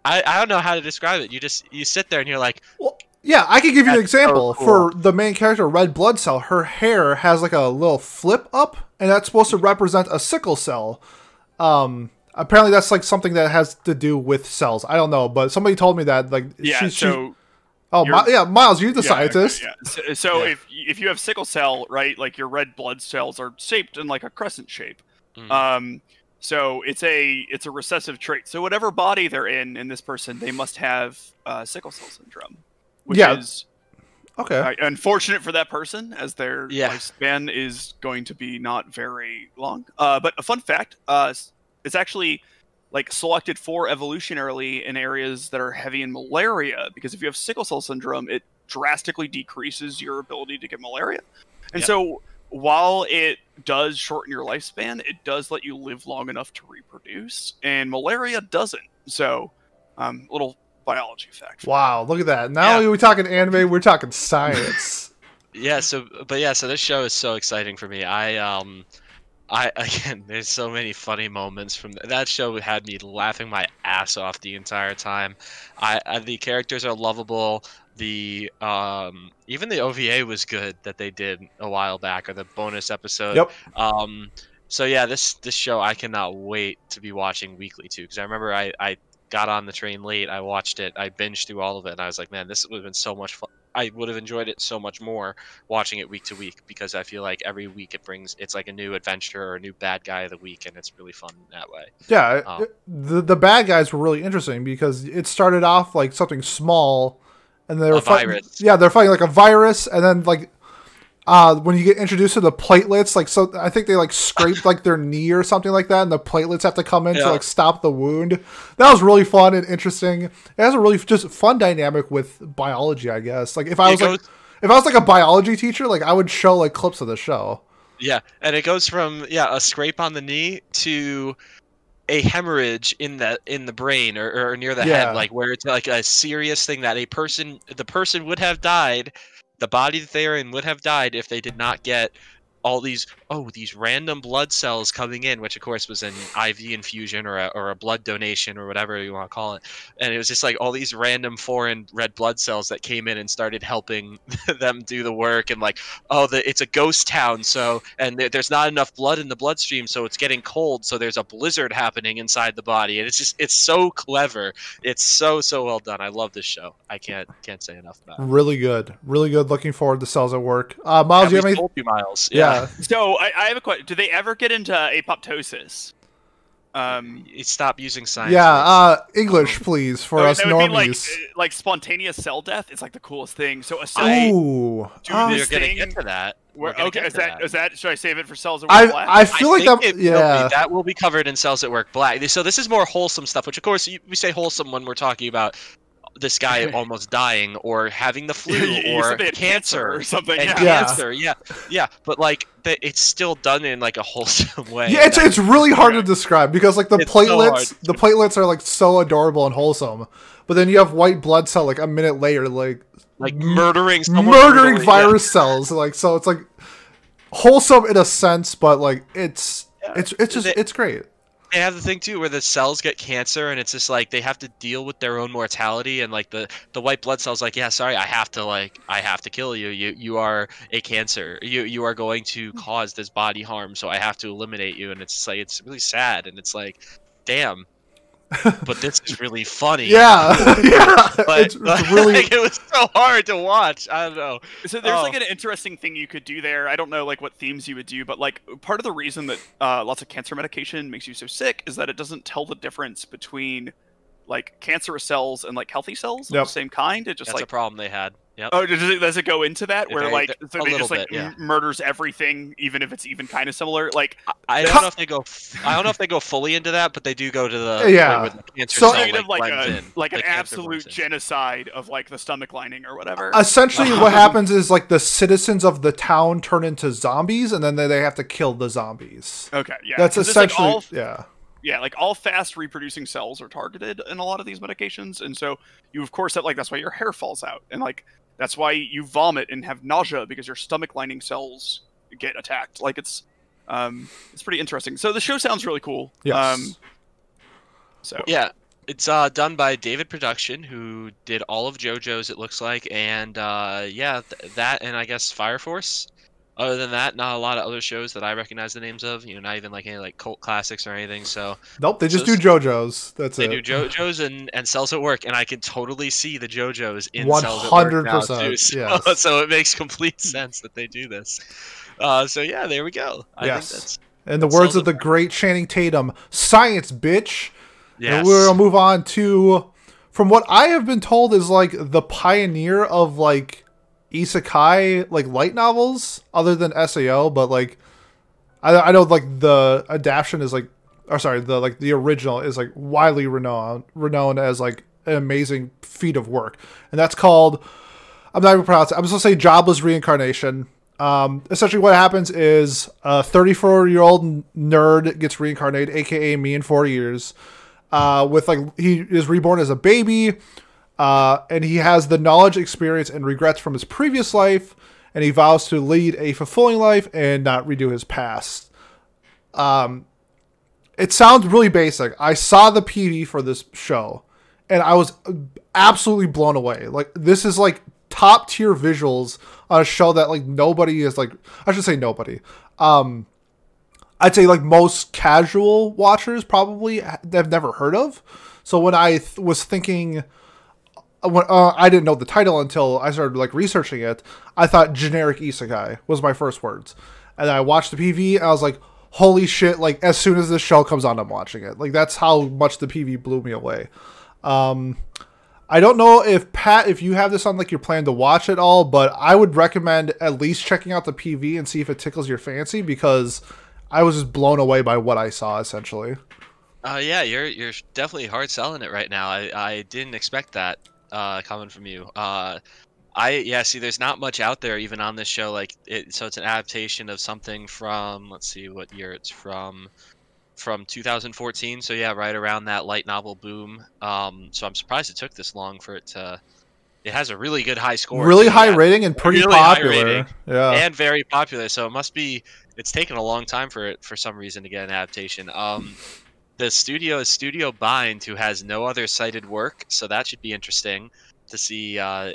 I, I don't know how to describe it. You just you sit there and you're like, Well, Yeah, I could give you an That's so example cool. for the main character, Red Blood Cell. Her hair has like a little flip up, and that's supposed to represent a sickle cell. Um, apparently, that's like something that has to do with cells. I don't know, but somebody told me that. Like, Yeah. she, she- so oh, you're- yeah, Miles, you're the Yeah, scientist. okay, yeah. So, so Yeah. if if you have sickle cell, right, like your red blood cells are shaped in like a crescent shape. Mhm. Um, so it's a it's a recessive trait. So whatever body they're in in this person, they must have uh, sickle cell syndrome, which Yeah. is Okay. uh, unfortunate for that person, as their Yeah. lifespan is going to be not very long. Uh, but a fun fact, uh, it's actually like selected for evolutionarily in areas that are heavy in malaria because if you have sickle cell syndrome, it drastically decreases your ability to get malaria. And Yeah. so while it does shorten your lifespan, it does let you live long enough to reproduce, and malaria doesn't. So, um, little biology fact. Wow, look at that. Now Yeah. we're talking anime, we're talking science. [laughs] Yeah, so but yeah, so this show is so exciting for me. I um I [laughs] again there's so many funny moments from th- that show had me laughing my ass off the entire time. I, I the characters are lovable. The um even the OVA was good that they did a while back or the bonus episode. Yep. Um so yeah, this this show I cannot wait to be watching weekly too because I remember I I got on the train late. I watched it. I binged through all of it, and I was like, man, this would have been so much fun. I would have enjoyed it so much more watching it week to week because I feel like every week it brings it's like a new adventure or a new bad guy of the week, and it's really fun that way. Yeah, Oh. it- the the bad guys were really interesting because it started off like something small, and they were fighting. virus. Yeah, they're fighting like a virus, and then like, uh, when you get introduced to the platelets, like so, I think they like scraped like their knee or something like that, and the platelets have to come in to like stop the wound. That was really fun and interesting. It has a really just fun dynamic with biology, I guess. Like if I It was like if I was like a biology teacher, like I would show like clips of the show. Yeah, and it goes from yeah a scrape on the knee to a hemorrhage in the in the brain or, or near the Yeah. head, like where it's like a serious thing that a person the person would have died, the body that they are in would have died if they did not get all these oh these random blood cells coming in, which of course was an IV infusion or a or a blood donation or whatever you want to call it, and it was just like all these random foreign red blood cells that came in and started helping [laughs] them do the work and like oh the it's a ghost town so and there, there's not enough blood in the bloodstream so it's getting cold so there's a blizzard happening inside the body and it's just it's so clever it's so so well done i love this show i can't can't say enough about it Really good, really good. Looking forward to Cells at Work. Uh, Miles, Have you have any? told you, miles Yeah. So I, I have a question. Do they ever get into apoptosis? Um, stop using science Yeah, words. uh, English, please, for that- us that would be like uh, like spontaneous cell death. It's like the coolest thing. So a cell. Oh, do uh, this we're gonna thing get to that Where, We're okay, is to that, is that should I save it for cells of I Black? I feel like think that. it will be- Yeah, that will be covered in cells at work black so this is more wholesome stuff which of course you- we say wholesome when we're talking about this guy [laughs] almost dying or having the [laughs] flu You- you or said cancer or something. and Yeah. Yeah. cancer yeah yeah but like the, it's still done in like a wholesome way yeah, it's it's really hard to describe because like the It's so platelets, the platelets are like so adorable and wholesome, but then you have white blood cell like a minute later, like like murdering someone murdering brutally, yeah. virus cells. Like so, it's like wholesome in a sense, but like it's it's it's just They- it's great. They have the thing too where the cells get cancer and it's just like they have to deal with their own mortality and like the the white blood cells like yeah sorry i have to like i have to kill you. You you are a cancer. You you are going to hmm. cause this body harm so i have to eliminate you. And it's like it's really sad and it's like damn but this is really funny. Yeah, [laughs] [laughs] yeah, but it's, it's really like, [laughs] it was so hard to watch. I don't know. So there's Oh. like an interesting thing you could do there. I don't know like what themes you would do, but like part of the reason that uh, lots of cancer medication makes you so sick is that it doesn't tell the difference between like cancerous cells and like healthy cells of the same kind. It just that's a problem they had yep oh does it, does it go into that where Very- like so they just little like bit, yeah. m- murders everything even if it's even kind of similar like I don't Co- know if they go. I don't know if they go fully into that, but they do go to the Yeah. point where the cancer So- cell kind of like blends a in. like an absolute genocide of like the stomach lining or whatever. Uh, essentially [laughs] what happens is like the citizens of the town turn into zombies, and then they they have to kill the zombies. okay, yeah, that's it's, like, essentially all yeah. yeah, like all fast reproducing cells are targeted in a lot of these medications, and so you of course have like that's why your hair falls out, and like that's why you vomit and have nausea because your stomach lining cells get attacked. Like it's um it's pretty interesting. So the show sounds really cool. Yes. Um, so Yeah, It's uh, done by David Production, who did all of JoJo's. It looks like, and uh, yeah, th- that and I guess Fire Force. Other than that, not a lot of other shows that I recognize the names of. You know, not even like any like cult classics or anything. So Nope, they just do JoJo's. That's they it. They do JoJo's and, and Cells at Work, and I can totally see the JoJo's in Cells at Work now 100%, too. So, yes. [laughs] so it makes complete sense that they do this. Uh, so yeah, there we go. I Yes. think that's In the words of the at great Channing Tatum, science, bitch. yes. And we'll move on to, from what I have been told, is like the pioneer of like isekai like light novels, other than Sao. But like, I, I know like the adaptation is like, or sorry, the like the original is like widely renowned, renowned as like an amazing feat of work, and that's called. I'm not even pronounce it. I'm just gonna say jobless reincarnation. Um, essentially, what happens is a 34 year old nerd gets reincarnated, aka me, in four years. Uh, with like he is reborn as a baby, uh, and he has the knowledge, experience, and regrets from his previous life, and he vows to lead a fulfilling life and not redo his past. Um, it sounds really basic. I saw the PV for this show, and I was absolutely blown away. Like this is like top tier visuals on a show that like nobody is like. I should say nobody. Um, I'd say like most casual watchers probably have never heard of. So when I th- was thinking, uh, uh, I didn't know the title until I started like researching it, I thought generic isekai was my first words, and I watched the PV I was like, holy shit! Like as soon as this show comes on, I'm watching it. Like that's how much the PV blew me away. Um, I don't know if Pat, if you have this on like your plan to watch it all, but I would recommend at least checking out the PV and see if it tickles your fancy because I was just blown away by what I saw essentially. Uh, yeah, you're you're definitely hard selling it right now. I, I didn't expect that uh, coming from you. Uh, I yeah, see, there's not much out there even on this show. Like it, so it's an adaptation of something from let's see what year it's from, from 2014. So yeah, right around that light novel boom. Um, so I'm surprised it took this long for it to. It has a really good high score. really high yeah, rating and pretty Really popular. Yeah. and very popular. So it must be. It's taken a long time for it for some reason to get an adaptation. Um, the studio is Studio Bind, who has no other cited work, so that should be interesting to see. Uh,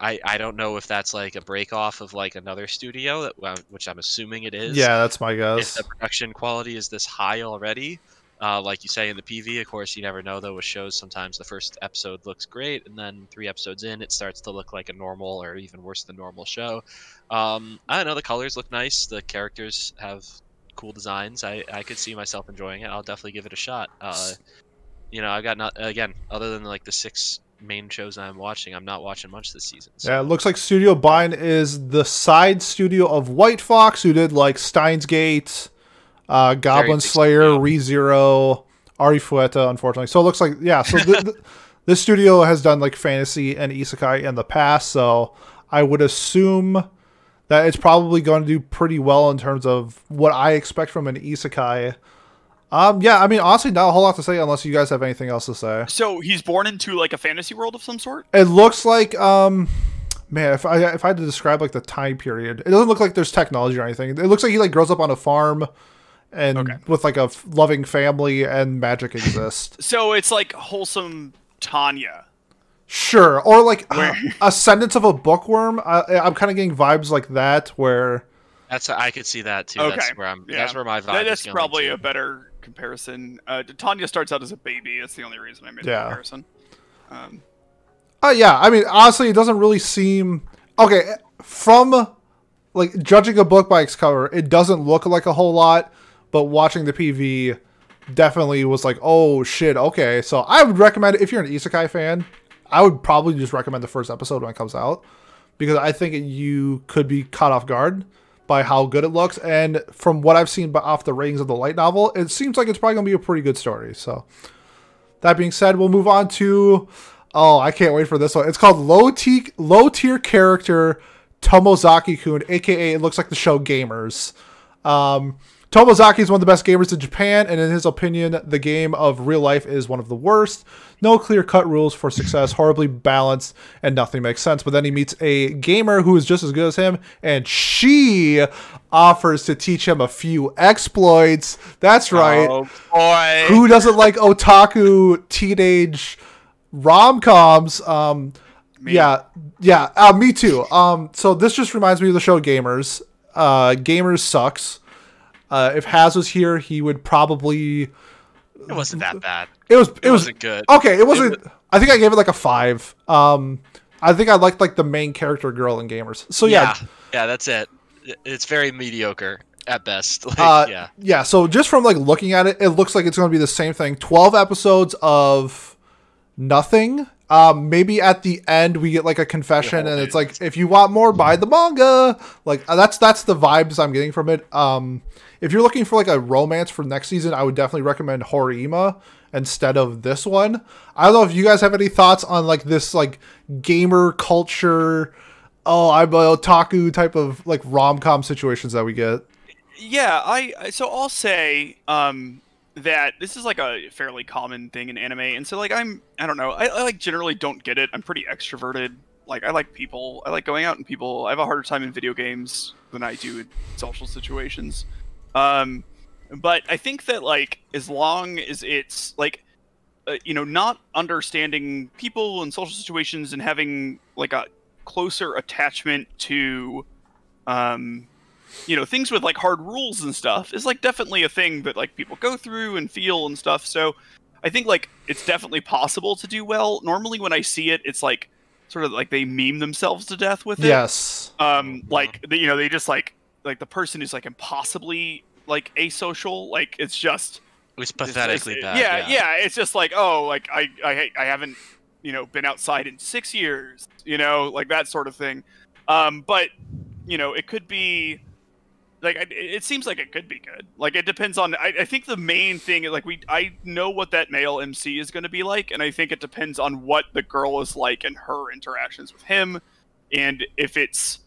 I I don't know if that's like a break off of like another studio, that, which I'm assuming it is. yeah, that's my guess. If the production quality is this high already, uh, like you say in the PV, of course, you never know though. With shows, sometimes the first episode looks great, and then three episodes in, it starts to look like a normal or even worse than normal show. Um, I don't know. The colors look nice. The characters have cool designs. I I could see myself enjoying it. I'll definitely give it a shot. Uh, you know, I've got not again other than like the six main shows I'm watching. I'm not watching much this season. So. Yeah, it looks like Studio Bind is the side studio of White Fox, who did like Steins Gate, uh, Goblin Slayer, studio. ReZero, Arifureta, unfortunately. So it looks like, yeah, so th- th- [laughs] this studio has done like fantasy and isekai in the past, so I would assume that it's probably going to do pretty well in terms of what I expect from an isekai. Um, yeah, I mean, honestly, not a whole lot to say unless you guys have anything else to say. So he's born into like a fantasy world of some sort. It looks like um man, if I if I had to describe like the time period, it doesn't look like there's technology or anything. It looks like he like grows up on a farm and Okay. with like a f- loving family and magic exists. So it's like wholesome Tanya. Sure, or like Where- [gasps] Ascendance of a Bookworm. I, I'm kind of getting vibes like that where That's I could see that too. Okay. That's where I'm. Yeah. That's where my vibe. That- is that's going probably to. a better comparison. Uh, Tanya starts out as a baby. That's the only reason I made the Yeah. comparison. Um, Uh, yeah, I mean, honestly, it doesn't really seem okay from like judging a book by its cover. It doesn't look like a whole lot, but watching the PV definitely was like, oh shit, okay. So I would recommend it if you're an isekai fan, I would probably just recommend the first episode when it comes out because I think you could be caught off guard by how good it looks. And from what I've seen off the ratings of the light novel, it seems like it's probably gonna be a pretty good story. So. That being said, we'll move on to oh, I can't wait for this one. It's called Low Tier Low Tier Character Tomozaki Kun, aka it looks like the show Gamers. Um, Tomozaki is one of the best gamers in Japan, and in his opinion, the game of real life is one of the worst. No clear cut rules for success, horribly balanced, and nothing makes sense. But then he meets a gamer who is just as good as him, and she offers to teach him a few exploits. That's right. Oh boy. Who doesn't like otaku teenage rom coms? Um, yeah, yeah, uh, me too. Um, so this just reminds me of the show Gamers. Uh, Gamers sucks. Uh, if Haz was here, he would probably. It wasn't that bad. It was. It, It was wasn't good. Okay, it wasn't. I think I gave it like a five. Um, I think I liked like the main character girl in Gamers. So yeah, yeah, yeah, that's it. It's very mediocre at best. [laughs] Like, Uh, yeah. yeah. So just from like looking at it, it looks like it's going to be the same thing. Twelve episodes of nothing. Um, maybe at the end we get like a confession, and it's like if you want more, buy the manga. Like uh, that's that's the vibes I'm getting from it. Um, if you're looking for like a romance for next season, I would definitely recommend Horimiya instead of this one. I don't know if you guys have any thoughts on like this like gamer culture. Oh, I'm a otaku type of like rom com situations that we get. Yeah, I so I'll say um that this is like a fairly common thing in anime, and so like I'm I don't know I, I like generally don't get it. I'm pretty extroverted. Like I like people. I like going out and people. I have a harder time in video games than I do in social situations. Um, but I think that like as long as it's like uh, you know not understanding people and social situations and having like a closer attachment to um you know things with like hard rules and stuff is like definitely a thing that like people go through and feel and stuff. So i think like it's definitely possible to do well. Normally when i see it it's like sort of like they meme themselves to death with it. Yes. um like they, you know they just like like the person is like impossibly like asocial like it's just it's- pathetically it's- bad. yeah, yeah it's just like oh like I, I i haven't you know been outside in six years you know like that sort of thing um but you know it could be like it, it seems like it could be good like it depends on I, I think the main thing like we i know what that male mc is going to be like and i think it depends on what the girl is like and her interactions with him and if it's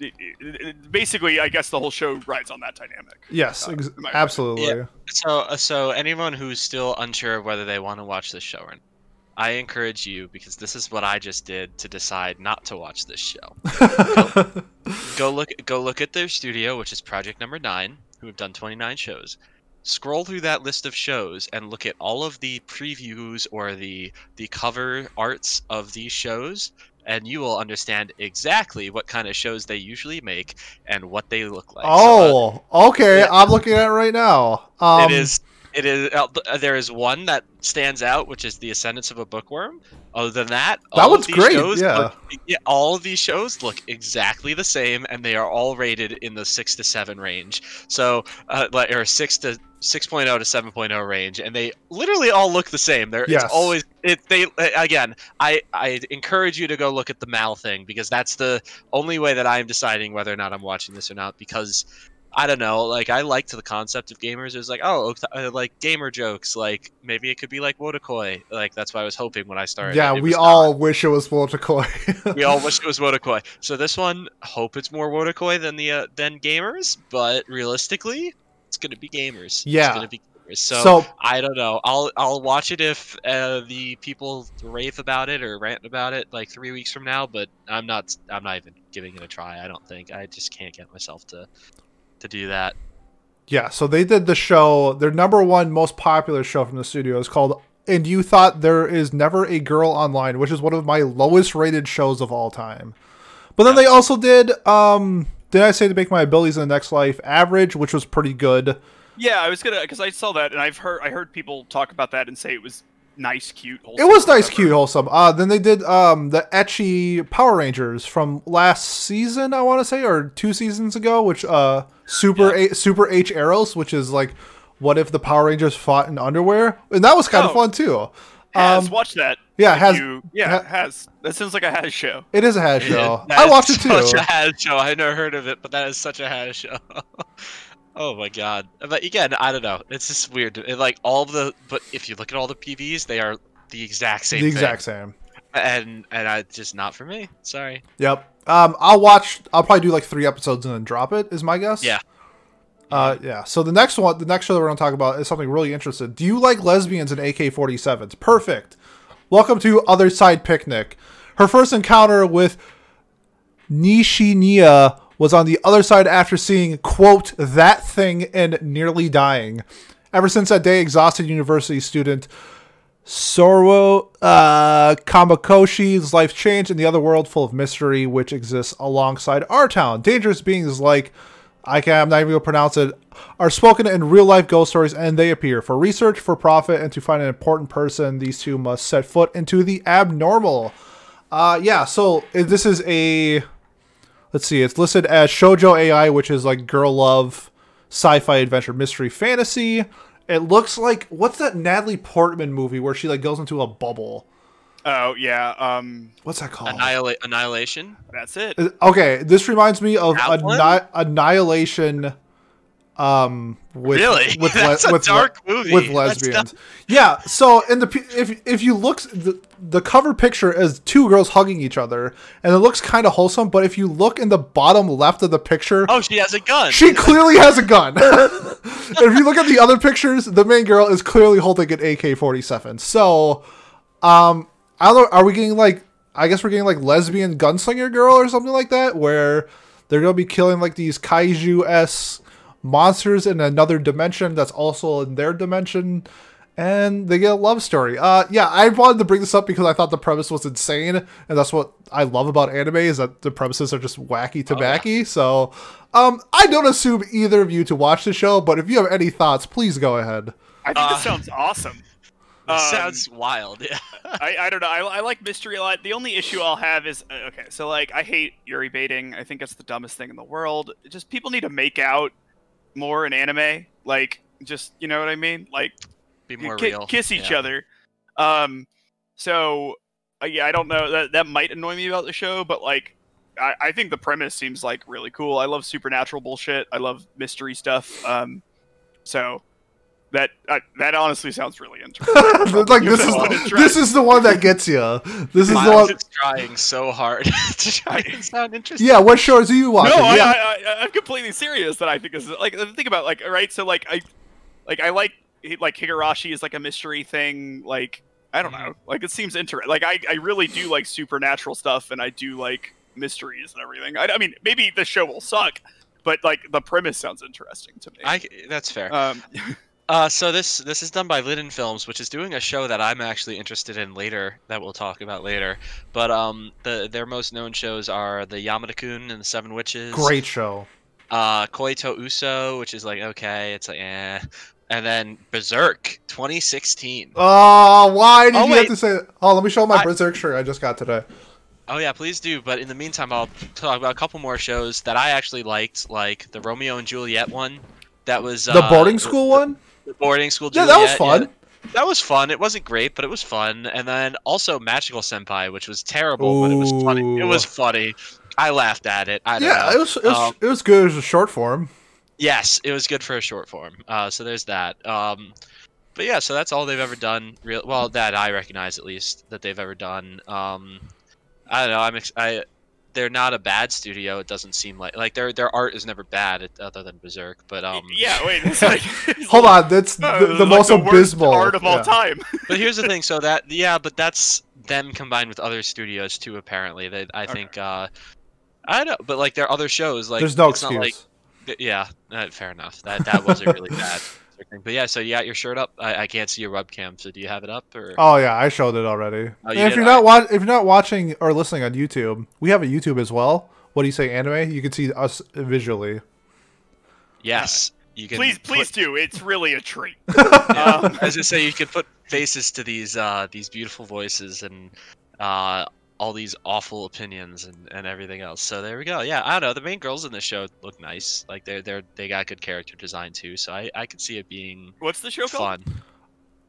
it- it- it- basically i guess the whole show rides on that dynamic Yes, Uh, ex- in absolutely. Yeah. So, uh, so anyone who's still unsure of whether they want to watch this show or not, I encourage you because this is what I just did to decide not to watch this show. go look, go look at their studio, which is Project Number Nine, who have done 29 shows. Scroll through that list of shows and look at all of the previews or the the cover arts of these shows, and you will understand exactly what kind of shows they usually make and what they look like. So, uh, oh, okay. yeah. I'm looking at it right now. Um, it is. It is. Uh, uh, there is one that stands out, which is the Ascendance of a Bookworm. Other than that, That all one's of these great, Shows yeah. look- yeah, all of these shows look exactly the same, and they are all rated in the six to seven range. So, uh, like, or six to 6.0 to 7.0 range, and they literally all look the same. They're Yes. it's always it. They uh, again, I I encourage you to go look at the Mal thing because that's the only way that I'm deciding whether or not I'm watching this or not because. I don't know. Like I liked the concept of gamers. It was like, oh, uh, like gamer jokes. Like maybe it could be like Wotakoi. Like that's what I was hoping when I started. yeah, we not. all wish it was Wotakoi. [laughs] we all wish it was Wotakoi. So this one, hope it's more Wotakoi than the uh, than gamers. But realistically, it's gonna be gamers. Yeah. it's gonna be gamers. So, so I don't know. I'll I'll watch it if uh, the people rave about it or rant about it like three weeks from now. But I'm not. I'm not even giving it a try. I don't think. I just can't get myself to to do that. yeah, so they did the show. Their number one most popular show from the studio is called "And You Thought There Is Never a Girl Online," which is one of my lowest rated shows of all time. But then they also did. um Did I say to make my abilities in the next life average, which was pretty good. Yeah, I was gonna because I saw that and I've heard I heard people talk about that and say it was nice, cute. Wholesome it was nice, whatever. cute, wholesome. Uh, then they did um, the ecchi Power Rangers from last season, I want to say, or two seasons ago, which uh, Super A- Super HxEros, which is like, what if the Power Rangers fought in underwear? And that was kind of Oh. fun too. Has Um, watch that. yeah, has you- yeah, ha- has. That sounds like a Haz show. it is a Haz [laughs] show. I watched it too. Such a Haz show. I never heard of it, but that is such a Haz show. [laughs] oh my god! But again, I don't know. It's just weird. It, like all the, but if you look at all the PVs, they are the exact same. The exact thing. same. And and I just not for me. Sorry. Yep. Um, I'll watch. I'll probably do like three episodes and then drop it. Is my guess. Yeah. Uh, yeah. So the next one, the next show that we're going to talk about is something really interesting. Do you like lesbians and AK-47s? Perfect. Welcome to Other Side Picnic. Her first encounter with Nishina was on the other side after seeing, quote, that thing and nearly dying. Ever since that day, exhausted university student Sorawo uh, Kamikoshi's life changed in the other world full of mystery, which exists alongside our town. Dangerous beings like, I can, I'm not even going to pronounce it, are spoken in real life ghost stories and they appear. For research, for profit, and to find an important person, these two must set foot into the abnormal. Uh, yeah, so uh, this is a. Let's see, it's listed as Shoujo AI, which is like girl love, sci fi adventure, mystery, fantasy. It looks like what's that Natalie Portman movie where she like goes into a bubble? Oh yeah. Um, What's that called? Annihila- Annihilation. that's it. Uh, Okay, this reminds me of Outland? Anni- Annihilation. Um, with Really? with [laughs] That's a with dark movie. with lesbians. Yeah. So in the if if you look the, the cover picture is two girls hugging each other, and it looks kind of wholesome. But if you look in the bottom left of the picture, Oh, she has a gun. she clearly has a gun. [laughs] [laughs] if you look at the other pictures, the main girl is clearly holding an AK forty seven. So, um, I don't know. Are we getting like? I guess we're getting like lesbian gunslinger girl or something like that, where they're gonna be killing like these kaiju s monsters in another dimension that's also in their dimension. And they get a love story. Uh, yeah, I wanted to bring this up because I thought the premise was insane, and that's what I love about anime is that the premises are just wacky to wacky. So, um, I don't assume either of you to watch the show, but if you have any thoughts, please go ahead. I think Uh, this sounds awesome. [laughs] Um, sounds wild. Yeah. [laughs] I, I don't know. I, I like mystery a lot. The only issue I'll have is uh, okay. So like, I hate Yuri baiting. I think it's the dumbest thing in the world. Just people need to make out more in anime. Like, just you know what I mean? Like, Be more ki- real. kiss each Yeah. other. Um, so uh, yeah, I don't know that that might annoy me about the show, but like, I, I think the premise seems like really cool. I love supernatural bullshit. I love mystery stuff. Um, so that uh, that honestly sounds really interesting. [laughs] like this is that one a try. this is the one that gets you. This is the Miles one. is trying so hard [laughs] to try and sound interesting. Yeah, what shows are you watching? I, yeah, I, I, I'm completely serious. That I think this is like think about like right. So like I, like I like like Higurashi is like a mystery thing. Like I don't know. Like it seems interesting. Like I, I really do like supernatural stuff, and I do like mysteries and everything. I, I mean, maybe the show will suck, but like the premise sounds interesting to me. I, that's fair. um, [laughs] Uh, so this this is done by Liden Films, which is doing a show that I'm actually interested in later that we'll talk about later. But um, the their most known shows are the Yamada-kun and the Seven Witches. great show. Uh, Koi to Uso, which is like okay, it's like eh, and then Berserk 2016. Oh, why did Oh, you have to say? That? Oh, let me show my I- Berserk shirt I just got today. Oh yeah, please do. But in the meantime, I'll talk about a couple more shows that I actually liked, like the Romeo and Juliet one. That was The uh, boarding school one. Boarding school. Yeah, that was fun. That was fun. It wasn't great, but it was fun. And then also Magical Senpai, which was terrible, but it was funny. It was funny. I laughed at it. I don't Yeah, know. it was it was, Um, it was good as a short form. Yes, it was good for a short form. Uh, so there's that. Um, but yeah, so that's all they've ever done. Real well, that I recognize at least that they've ever done. Um, I don't know. I'm ex- I. They're not a bad studio. It doesn't seem like like their their art is never bad, other than Berserk. But um, yeah, wait. It's like, [laughs] it's Hold like- on, that's uh, the, the like most worst abysmal art of all time. [laughs] but here's the thing. So that yeah, but that's them combined with other studios too. Apparently, they I Okay. think. Uh, I don't know, but like there are other shows like There's no it's not excuse. like Yeah, uh, fair enough. That that wasn't really [laughs] bad thing. But yeah, so you got your shirt up. I, I can't see your webcam, so do you have it up or? Oh yeah, I showed it already. Oh, you if you're not wa- if you're not watching or listening on YouTube, we have a YouTube as well. What do you say, anime? You can see us visually. yes, you can. Please, put- please do. It's really a treat. [laughs] Yeah, Um, as [laughs] I say, you can put faces to these uh, these beautiful voices and uh, all these awful opinions and, and everything else. So there we go. Yeah, I don't know. The main girls in the show look nice. Like they're they're they got good character design too. So I, I could see it being What's the show called?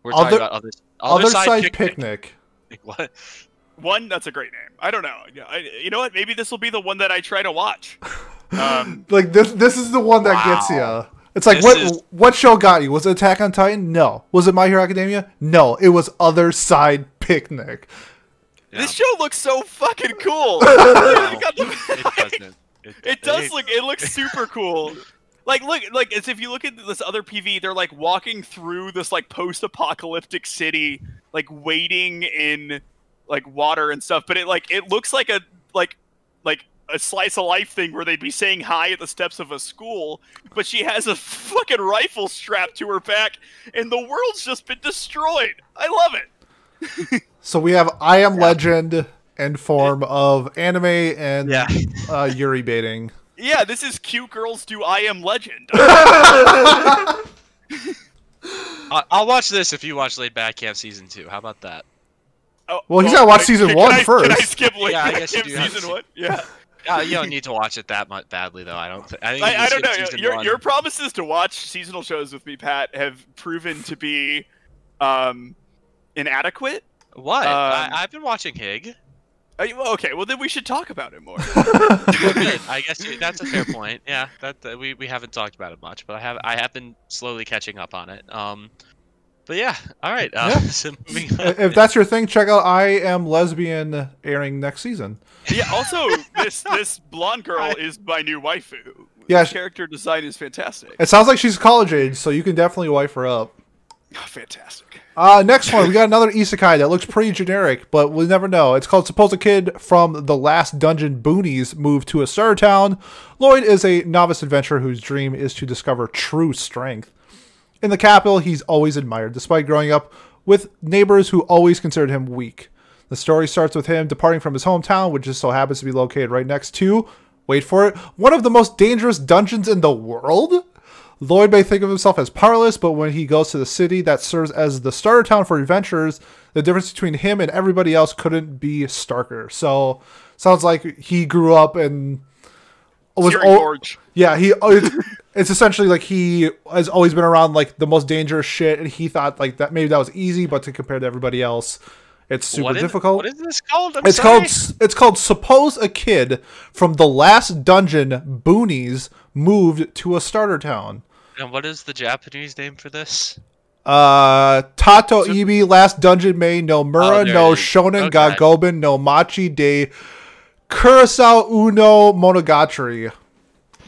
We're Other- talking about other Other, side, picnic. picnic. [laughs] What? One, that's a great name. I don't know. Yeah, I, you know what? Maybe this will be the one that I try to watch. [laughs] Um, Like this, this is the one that gets you. It's like This what is- what show got you? Was it Attack on Titan? No. Was it My Hero Academia? No. It was Other Side Picnic. This show looks so fucking cool. [laughs] No, It got the- it doesn't. [laughs] It look. It looks super cool. like look like as if you look at this other PV, they're like walking through this like post-apocalyptic city, like wading in like water and stuff. But it like it looks like a like like a slice of life thing where they'd be saying hi at the steps of a school, but she has a fucking rifle strapped to her back, and the world's just been destroyed. I love it. So we have I Am Legend in form of anime and Yeah. uh, Yuri baiting. Yeah, this is cute girls do I am legend. [laughs] I- I'll watch this if you watch Laid Back Camp season two. How about that? Oh, Well, he's oh, gotta watch season can one I, Can I first. skip like Yeah, I guess you skip do season to. one? Yeah. Uh, you don't need to watch it that much badly though. I don't. Th- I think I, I don't know. Your your promises to watch seasonal shows with me, Pat, have proven to be um, inadequate. What? Um, I, I've been watching Hig. Well, okay, well then we should talk about it more. [laughs] I guess you, that's a fair point. Yeah, that, that we, we haven't talked about it much, but I have I have been slowly catching up on it. Um, but yeah, all right. Uh, Yeah. [laughs] so moving on. if that's your thing, check out I Am Lesbian airing next season. yeah. Also, [laughs] this this blonde girl is my new waifu. Yeah, The she- character design is fantastic. It sounds like she's college age, so you can definitely wife her up. Oh, [laughs] fantastic. Uh, next one, we got another isekai that looks pretty generic, but we'll never know. It's called Suppose a Kid from the Last Dungeon Boonies moved to a star town. Lloyd is a novice adventurer whose dream is to discover true strength. In the capital, he's always admired, despite growing up with neighbors who always considered him weak. The story starts with him departing from his hometown, which just so happens to be located right next to, wait for it, one of the most dangerous dungeons in the world? Lloyd may think of himself as powerless, but when he goes to the city that serves as the starter town for adventurers, the difference between him and everybody else couldn't be starker. So, sounds like he grew up and was Searing al- Gorge. yeah, he it's, [laughs] it's essentially like he has always been around like the most dangerous shit, and he thought like that maybe that was easy, but to compare to everybody else, it's super What is- difficult. what is this called? I'm it's sorry? called it's called suppose a kid from the last dungeon boonies moved to a starter town. And what is the Japanese name for this? Uh, Tato Ibi, Last Dungeon May, no Mura, Oh, no. Shonen Okay. Gagobin, no Machi de Kurosao Uno Monogatari.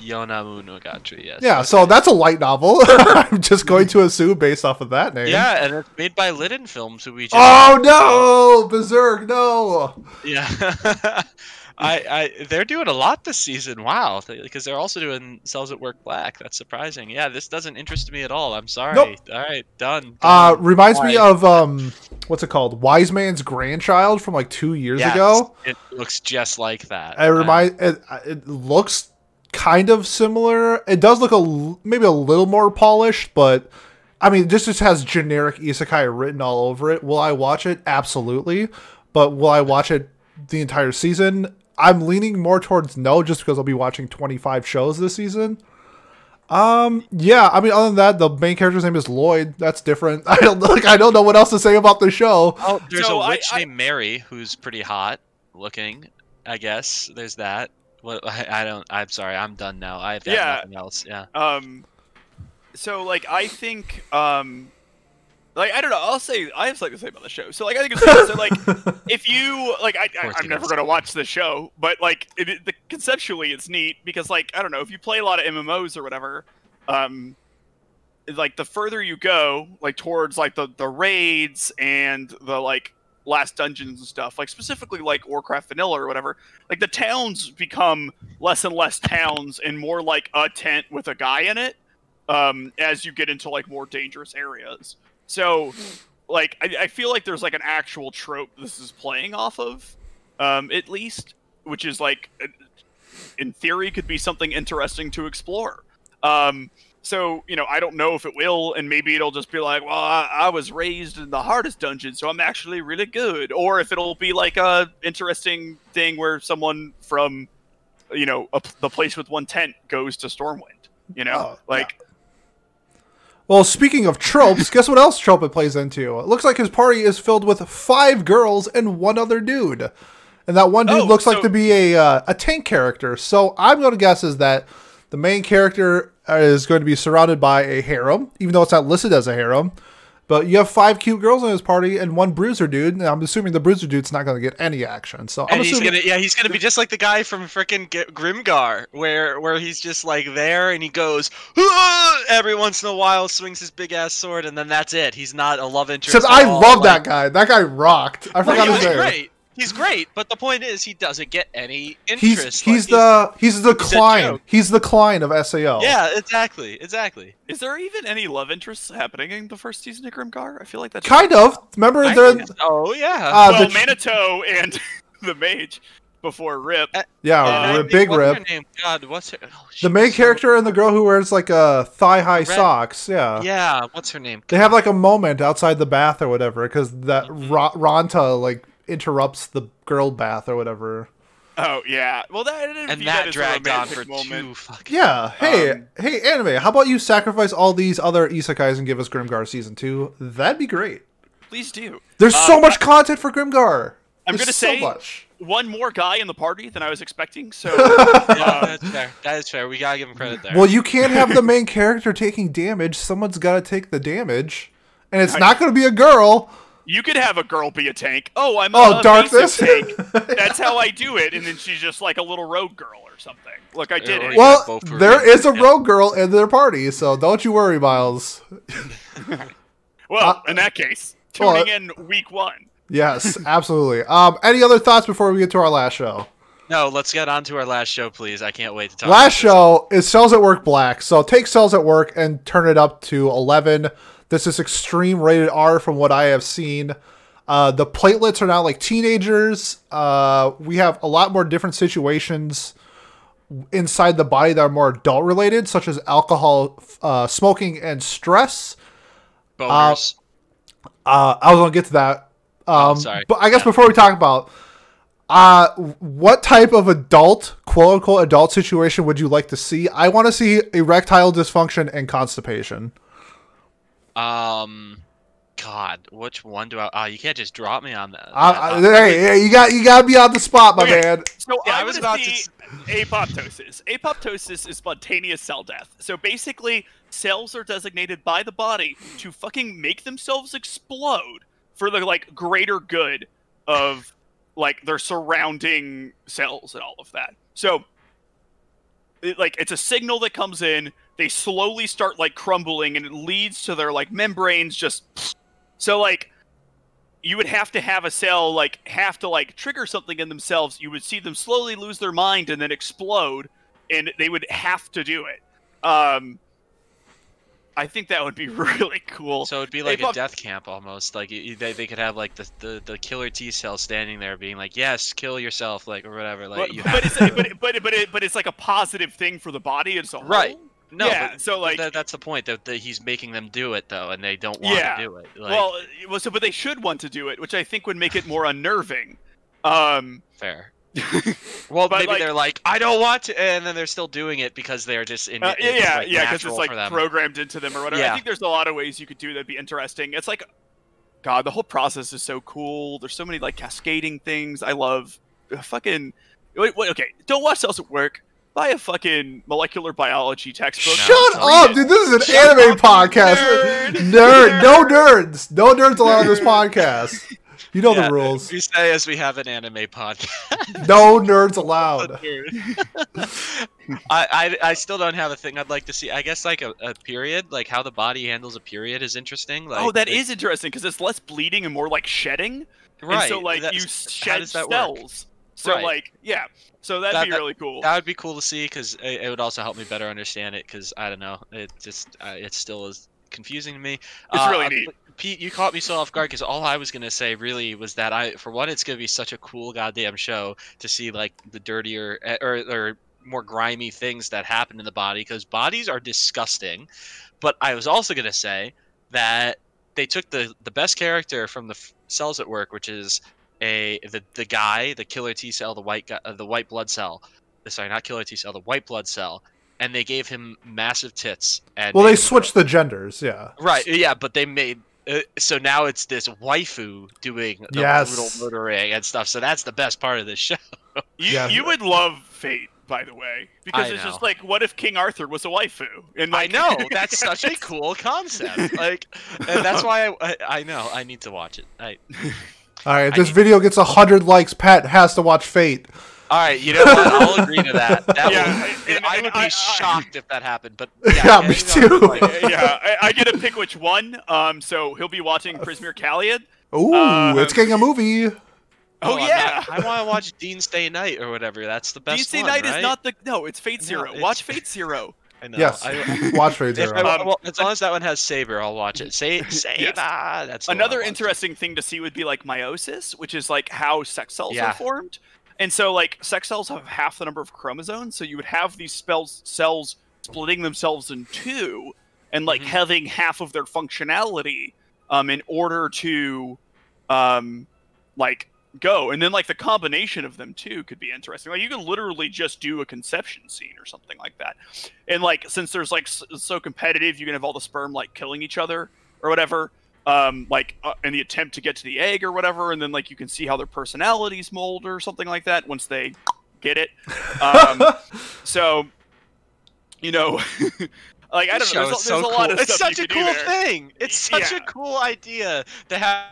Yonamu no Gatri, yes. Yeah, so that's a light novel. [laughs] I'm just going to assume based off of that name. Yeah, and it's made by Liden Films, who we just Oh no, Berserk, no. Yeah, [laughs] I, I, they're doing a lot this season. Wow, because they're also doing Cells at Work Black. That's surprising. Yeah, this doesn't interest me at all. I'm sorry. Nope. All right, done. Uh, done. reminds me of um, what's it called? Wise Man's Grandchild from like two years Yes, ago. It looks just like that. It remind it, it looks kind of similar. It does look a maybe a little more polished, but I mean, this just has generic isekai written all over it. Will I watch it? Absolutely. But will I watch it the entire season? I'm leaning more towards no, just because I'll be watching 25 shows this season. Um, yeah, I mean, other than that, the main character's name is Lloyd. That's different. [laughs] I don't like. I don't know what else to say about the show. Oh, there's So a I- witch I- named Mary who's pretty hot looking. I guess there's that. What [laughs] I, I don't. I'm sorry. I'm done now. I've got Yeah. nothing else. Yeah. Um, so like I think um, like I don't know. I'll say I have something to say about the show. So like I think it's so like [laughs] if you like I, I I'm never gonna watch the show, but like it, it- the conceptually it's neat because like I don't know if you play a lot of MMOs or whatever, um, like the further you go like towards like the the raids and the like last dungeons and stuff like specifically like warcraft vanilla or whatever like the towns become less and less towns and more like a tent with a guy in it um as you get into like more dangerous areas so like i, I feel like there's like an actual trope this is playing off of um at least which is like uh, in theory could be something interesting to explore. Um so you know i don't know if it will and maybe it'll just be like well I, I was raised in the hardest dungeon so i'm actually really good. Or if it'll be like a interesting thing where someone from you know a, the place with one tent goes to stormwind you know? Oh, like Well, speaking of tropes, guess what else trope it plays into? It looks like his party is filled with five girls and one other dude. And that one dude Oh, looks like to be a uh, a tank character. So I'm going to guess is that the main character is going to be surrounded by a harem, even though it's not listed as a harem. But you have five cute girls in his party and one bruiser dude, and I'm assuming the bruiser dude's not going to get any action. So I'm And he's assuming gonna, yeah, he's gonna be just like the guy from freaking Grimgar, where where he's just like there and he goes every once in a while, swings his big ass sword, and then that's it. He's not a love interest. At I all, love like- that guy. That guy rocked. I forgot he his name. great. He's great, but the point is, he doesn't get any interest. he's like, the he's the he's a Klein. joke. He's the Klein of Sao. yeah, exactly, exactly. Is there even any love interests happening in the first season of Grimgar? I feel like that's Kind of. Remember I the think- oh yeah. uh, well, the Manato and [laughs] the mage before Rip. yeah And I big what's her rip. name? God, what's her? Oh, The main so- character and the girl who wears like a thigh high Red- socks. Yeah. Yeah, what's her name? They have like a moment outside the bath or whatever because that Mm-hmm. Ra- Ranta like interrupts the girl bath or whatever. Oh yeah. Well, that didn't and view that as a dragged on for moment. two fucking. Yeah. Hey, Um, hey, anime. How about you sacrifice all these other isekais and give us Grimgar season two? That'd be great. Please do. There's Um, so much content for Grimgar. I'm There's gonna so say- much. One more guy in the party than I was expecting. So [laughs] Yeah, um, that's fair. That is fair. We gotta give him credit there. Well, you can't have the main character taking damage. Someone's got to take the damage, and it's I- not going to be a girl. You could have a girl be a tank. Oh, I'm Oh, a darkness. tank. [laughs] That's how I do it, and then she's just like a little rogue girl or something. Look, I did it. well, have both for there me. is a rogue girl in their party, so don't you worry, Miles. [laughs] Well, uh, in that case, well, tuning in week one. Yes, absolutely. Um, any other thoughts before we get to our last show? No, let's get on to our last show, please. I can't wait to talk. Last about this. show is Cells at Work Black. So take Cells at Work and turn it up to 11. This is extreme rated R from what I have seen. Uh, the platelets are now like teenagers. Uh, we have a lot more different situations inside the body that are more adult related, such as alcohol, uh, smoking, and stress. Boners. Uh, I was gonna get to that. Um, Oh, sorry. But I guess Yeah. before we talk about, uh, what type of adult, quote unquote, adult situation would you like to see? I want to see erectile dysfunction and constipation. Um, God, which one do I? Oh, you can't just drop me on that. I, I, hey, hey, you got you got to be on the spot, my Okay. man. So Yeah, I I was was about to apoptosis. Apoptosis is spontaneous cell death. So basically, cells are designated by the body to fucking make themselves explode for the like greater good of like their surrounding cells and all of that. So it, like it's a signal that comes in, they slowly start like crumbling and it leads to their like membranes just [sniffs] so like you would have to have a cell like have to like trigger something in themselves. You would see them slowly lose their mind and then explode, and they would have to do it. Um, I think that would be [laughs] really cool. So it'd be like a Apop- death camp almost. Like you, they, they could have like the, the, the killer T cell standing there, being like, "Yes, kill yourself," like or whatever. Like but, you but it's but but but, it, but it's like a positive thing for the body as a whole. Right. no. yeah, but, so, like- that, that's the point that, that he's making them do it though, and they don't want Yeah. to do it. Like, well, well, so but they should want to do it, which I think would make it more unnerving. Um, fair. [laughs] Well, But, maybe like- they're like, "I don't want to," and then they're still doing it because they're just in. Uh, it's, yeah, like, yeah, because it's like programmed into them or whatever. I think there's a lot of ways you could do that'd be interesting. It's like, God, the whole process is so cool. There's so many like cascading things. I love uh, fucking. Wait, wait, okay, don't watch Cells at Work. Buy a fucking molecular biology textbook. No, Shut sorry. up, dude. This is an Shut anime up, podcast. nerd. Nerd, no [laughs] nerds, no nerds allowed on this [laughs] podcast. You know Yeah, the rules. We say as we have an anime podcast. No nerds allowed. [laughs] I, I I still don't have a thing I'd like to see. I guess like a, a period, like how the body handles a period is interesting. Like, oh, that like- is interesting because it's less bleeding and more like shedding. right. And so like you shed does work? cells. So Right. like yeah. So that'd That- be that- really cool. That would be cool to see because it, it would also help me better understand it. Because I don't know, it just uh, it still is confusing to me. It's Uh, really uh, neat. Pete, you caught me so off guard because all I was gonna say really was that I, for one, it's gonna be such a cool goddamn show to see like the dirtier eh, or or more grimy things that happen in the body because bodies are disgusting. But I was also gonna say that they took the the best character from the f- cells at work, which is a the the guy, the killer T cell, the white guy, uh, the white blood cell. Sorry, not killer T cell, the white blood cell, and they gave him massive tits. And Well, they switched the genders. Yeah. Right, yeah, but they made uh, so now it's this waifu doing the Yes. brutal murdering and stuff. So that's the best part of this show. [laughs] You, Yeah. you would love Fate by the way, because I it's just like, what if King Arthur was a waifu? And I know [laughs] that's such a cool concept. [laughs] Like, and that's why I, I I know I need to watch it. I, All right, if I this need- video gets hundred likes, Pat has to watch Fate. All right, you know what? I'll agree to that. [laughs] That Yeah, would, and- I would be I- I- shocked if that happened. But [laughs] Yeah, yeah, me too. like, yeah, I, I get to pick which one. Um, so he'll be watching Prismere Caliad. Ooh, Um, it's getting a movie. Oh, I'm yeah. not- I want to watch Dean Stay Night or whatever. That's the best DC one, Knight right? is not the no. It's Fate No, Zero. it's- Watch Fate Zero. [laughs] I know. Yes, I, watch Fate Zero. I- Um, well, as long as that one has Saber, I'll watch it. Say Saber. That's Another interesting thing to see would be like meiosis, which is like how sex cells Yeah. are formed. And so like sex cells have half the number of chromosomes, so you would have these spells cells splitting themselves in two and like Mhm. having half of their functionality um in order to um like go. And then like the combination of them too could be interesting. Like you can literally just do a conception scene or something like that. And like since there's like so competitive, you can have all the sperm like killing each other or whatever um like uh, in the attempt to get to the egg or whatever and then like you can see how their personalities mold or something like that once they get it um [laughs] so you know [laughs] like i don't know there's, is a, there's so a lot of It's stuff such a you can cool thing. It's such Yeah. a cool idea to have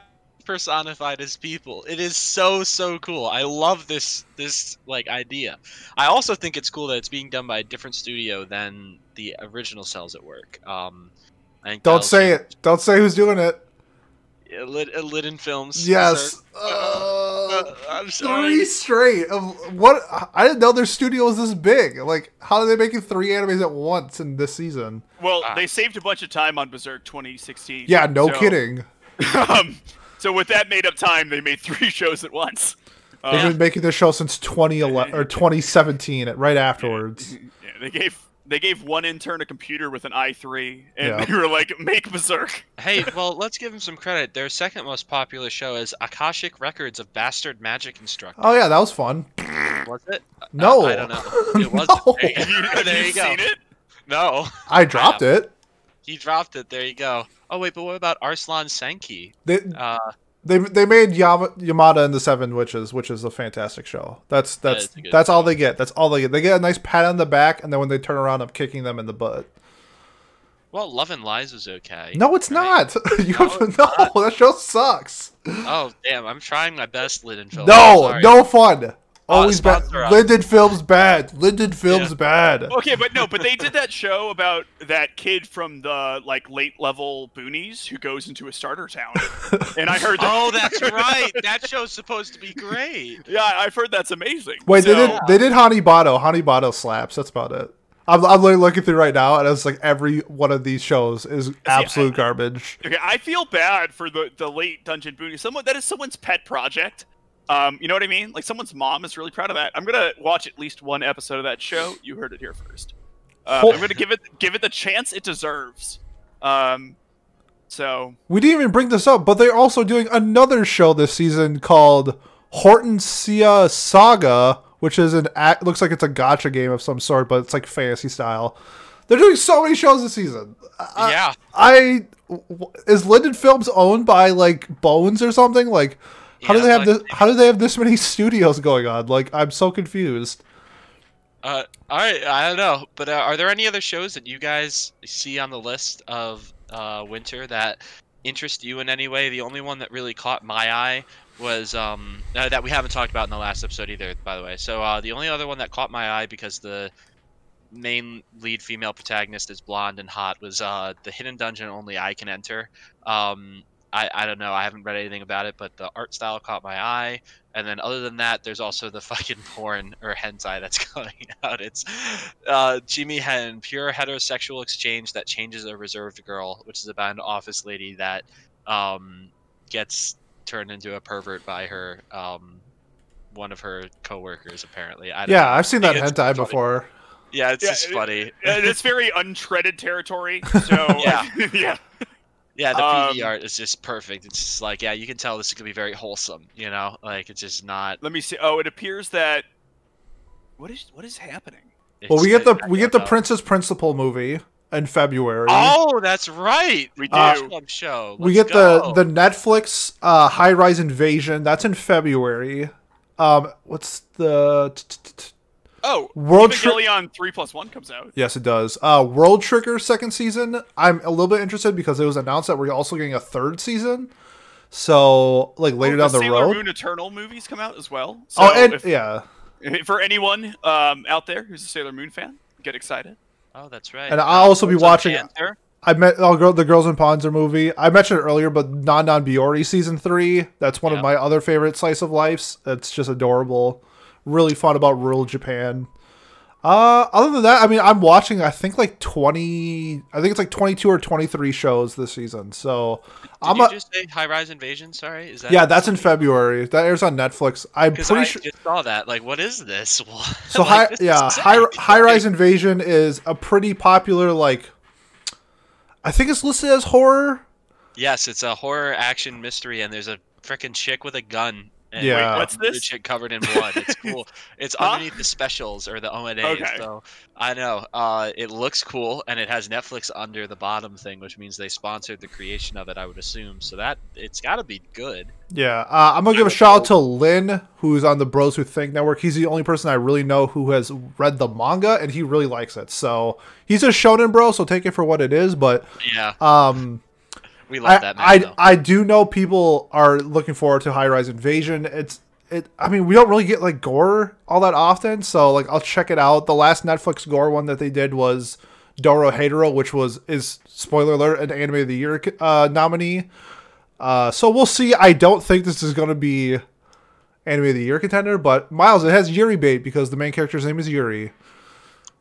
personified as people. It is so so cool. I love this this like idea. I also think it's cool that it's being done by a different studio than the original Cells at Work. Um, I think Don't that'll say change- it. Don't say who's doing it. Uh, Lid, uh, Liden Films. Yes. [laughs] Uh, Uh, I'm sorry. three straight of what? I didn't know their studio was this big. Like, how are they making three animes at once in this season? well Ah. they saved a bunch of time on berserk 2016 Yeah, no so- kidding. [laughs] um, so with that made up time they made three [laughs] shows at once They've uh, been making this show since 2011 or 2017, right afterwards. yeah, they gave they gave one intern a computer with an i3 and Yeah. [laughs] they were like make berserk Hey, well, let's give them some credit. Their second most popular show is Akashic Records of Bastard Magic Instructor. Oh yeah, that was fun. Was it? No. Uh, I don't know. It [laughs] was. No. There you go. have you, have there you you go. seen it No, I dropped it. he dropped it. There you go. Oh wait, but what about Arslan Senki? They Uh, they they made Yama, Yamada and the Seven Witches, which is a fantastic show. That's That that's good that's all they get. That's all they get. They get a nice pat on the back, and then when they turn around, I'm kicking them in the butt. well, Love and Lies was okay. No, it's right? not. [laughs] you No, have, [laughs] no, not. that show sucks. Oh damn, I'm trying my best, Liden Film. No, Sorry. no fun. Uh, Always bad. Linden Films bad. Linden Films Yeah. bad. Okay, but no, but they did that show about that kid from the like late level boonies who goes into a starter town, and I heard. [laughs] That, Oh, [laughs] that's right. That show's supposed to be great. yeah, I've heard that's amazing. Wait, they did they did Honey Botto. Honey Botto slaps. That's about it. I'm, I'm looking through right now, and it's like every one of these shows is absolute garbage. Okay, I feel bad for the the late dungeon boonies. Someone that is someone's pet project. Um, you know what I mean? Like someone's mom is really proud of that. I'm gonna watch at least one episode of that show. You heard it here first. Um, Hol- I'm gonna give it give it the chance it deserves. Um, so We didn't even bring this up, but they're also doing another show this season called Hortensia Saga, which is an act, looks like it's a gacha game of some sort, but it's like fantasy style. They're doing so many shows this season. I, yeah. I w- is Linden Films owned by like Bones or something? Like, how do they have like- this? How do they have this many [laughs] studios going on? Like, I'm so confused. Uh, all right, I don't know, but uh, are there any other shows that you guys see on the list of uh, winter that interest you in any way? The only one that really caught my eye was um, uh, that we haven't talked about in the last episode either, by the way. So uh, the only other one that caught my eye because the main lead female protagonist is blonde and hot was uh, the hidden dungeon only I can enter. Um, I, I don't know. I haven't read anything about it, but the art style caught my eye. And then other than that, there's also the [laughs] fucking porn or hentai that's [laughs] coming out. It's uh, Jimihen, pure heterosexual exchange that changes a reserved girl, which is about an office lady that um, gets turned into a pervert by her um, one of her coworkers. Apparently, I don't Yeah, know. I've seen that think hentai funny. before. Yeah, it's Yeah, just it- funny. and it's very untreaded territory. [laughs] So Yeah. yeah. Yeah, the Um, PV art is just perfect. It's just like, yeah, you can tell this is gonna be very wholesome. You know, like it's just not. Let me see. Oh, it appears that what is what is happening? Well, we get the we get the know. Princess Principal movie in February. Oh, that's right. We Uh, do. Club show. we Let's get the go. the Netflix uh, High Rise Invasion. That's in February. Um, what's the t- t- t- Oh, World Tri- Evangelion three plus one comes out. Yes, it does. Uh, World Trigger second season. I'm a little bit interested because it was announced that we're also getting a third season. So, like later Oh, down the Sailor road. Moon Eternal movies come out as well. So oh, and if- yeah, [laughs] for anyone um, out there who's a Sailor Moon fan, get excited. Oh, that's right. And I'll also be Swords watching- Panther. I met oh, girl, the Girls and Panzer movie. I mentioned it earlier, but Non Non Biyori season three. That's one Yeah. of my other favorite slice of lives. It's just adorable, really fun about rural Japan. Uh, other than that, I mean, I'm watching. I think like twenty. I think it's like twenty two or twenty three shows this season. So Did I'm you a, just say High Rise Invasion? Sorry, is that? yeah, that's in February. That airs on Netflix. I'm pretty I sure. just saw that. Like, what is this? [laughs] So Like, high, this yeah, high [laughs] high rise invasion is a pretty popular like. I think it's listed as horror. Yes, it's a horror action mystery, and there's a freaking chick with a gun. And Yeah. Wait, what's the this? chick covered in blood. It's [laughs] cool. It's Huh? underneath the specials or the OMAs. Okay. So I know. Uh, it looks cool, and it has Netflix under the bottom thing, which means they sponsored the creation of it. I would assume. So that it's got to be good. Yeah, uh, I'm gonna give a shout out to Lynn, who's on the Bros Who Think network. He's the only person I really know who has read the manga, and he really likes it. So he's a shonen bro, so take it for what it is. But Yeah, um, we love I that man. I, though. I do know people are looking forward to High Rise Invasion. It's it. I mean, we don't really get like gore all that often, so like I'll check it out. The last Netflix gore one that they did was Dorohedoro, which was is spoiler alert an Anime of the Year uh, nominee. Uh, so we'll see. I don't think this is going to be Anime of the Year contender, but Miles, it has Yuri bait because the main character's name is Yuri.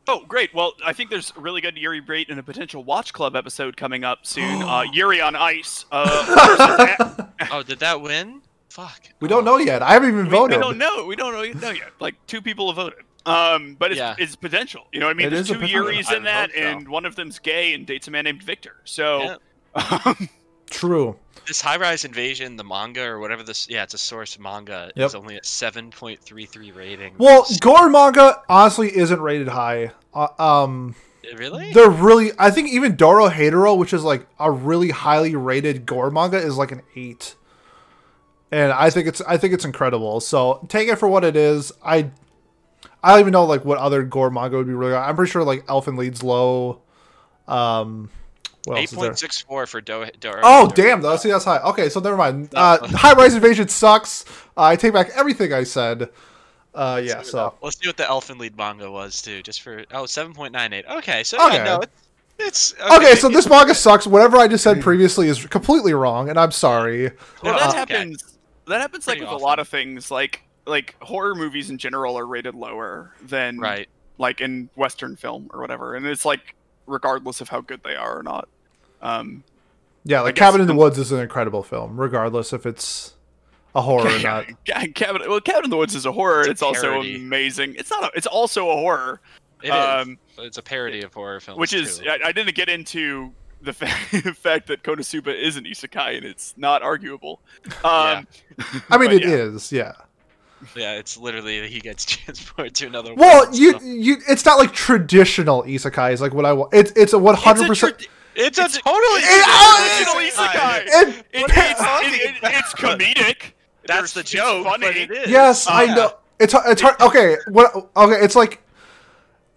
Oh, great. Well, I think there's really good Yuri bait in a potential Watch Club episode coming up soon. [gasps] uh, Yuri on Ice. Uh, [laughs] oh, did that win? Fuck. We don't know yet. I haven't even we, we voted. don't know. We don't know, know yet. Like two people have voted. Um, but it's, Yeah. it's potential. You know, what I mean, It there's two. Yuris in that, so. and one of them's gay and dates a man named Victor. So, Yeah. [laughs] um, True. This High Rise Invasion, the manga or whatever this, yeah, it's a source manga. Yep. It's only at 7.33 rating. Well, gore manga honestly isn't rated high. Uh, um, really? They're really. I think even Dorohedoro, which is like a really highly rated gore manga, is like an eight. And I think it's I think it's incredible. So take it for what it is. I I don't even know like what other gore manga would be really. I'm pretty sure like Elfen Lied's Low. Um, what else is there? 8.64 for Do. Do Oh damn! Though, see that's high. Okay, so never mind. Uh, High Rise Invasion sucks. Uh, I take back everything I said. Uh, yeah. So Let's see what the Elfen Lied manga was too, just for oh 7.98. Okay, so Okay. yeah, no, it's, it's okay, so this [laughs] manga sucks. Whatever I just said previously is completely wrong, and I'm sorry. well, Uh, that okay. happens. That happens like Pretty with often. a lot of things. Like like horror movies in general are rated lower than right. like in Western film or whatever, and it's like regardless of how good they are or not. Um, Yeah, like Cabin in the Woods is an incredible film, regardless if it's a horror or [laughs] not. Cabin, well, Cabin in the Woods is a horror. It's It's, also amazing. It's not. A, it's also a horror, It is. um, but it's a parody of horror films. which is. I, I didn't get into the fact, [laughs] the fact that Konosuba is an isekai and it's not arguable. Um, I [laughs] mean, but it yeah. is, yeah. Yeah, it's literally he gets [laughs] transported to another. Well, world, you so- you, it's not like traditional isekai is like what I want. It's it's a 100. Percent It's a It's totally It- it's oh, isekai. It- It- it's, it- it- it's comedic. That's There's- the joke. funny. But it is. Yes, Oh, I know. It's it's hard. Okay, what? Okay, it's like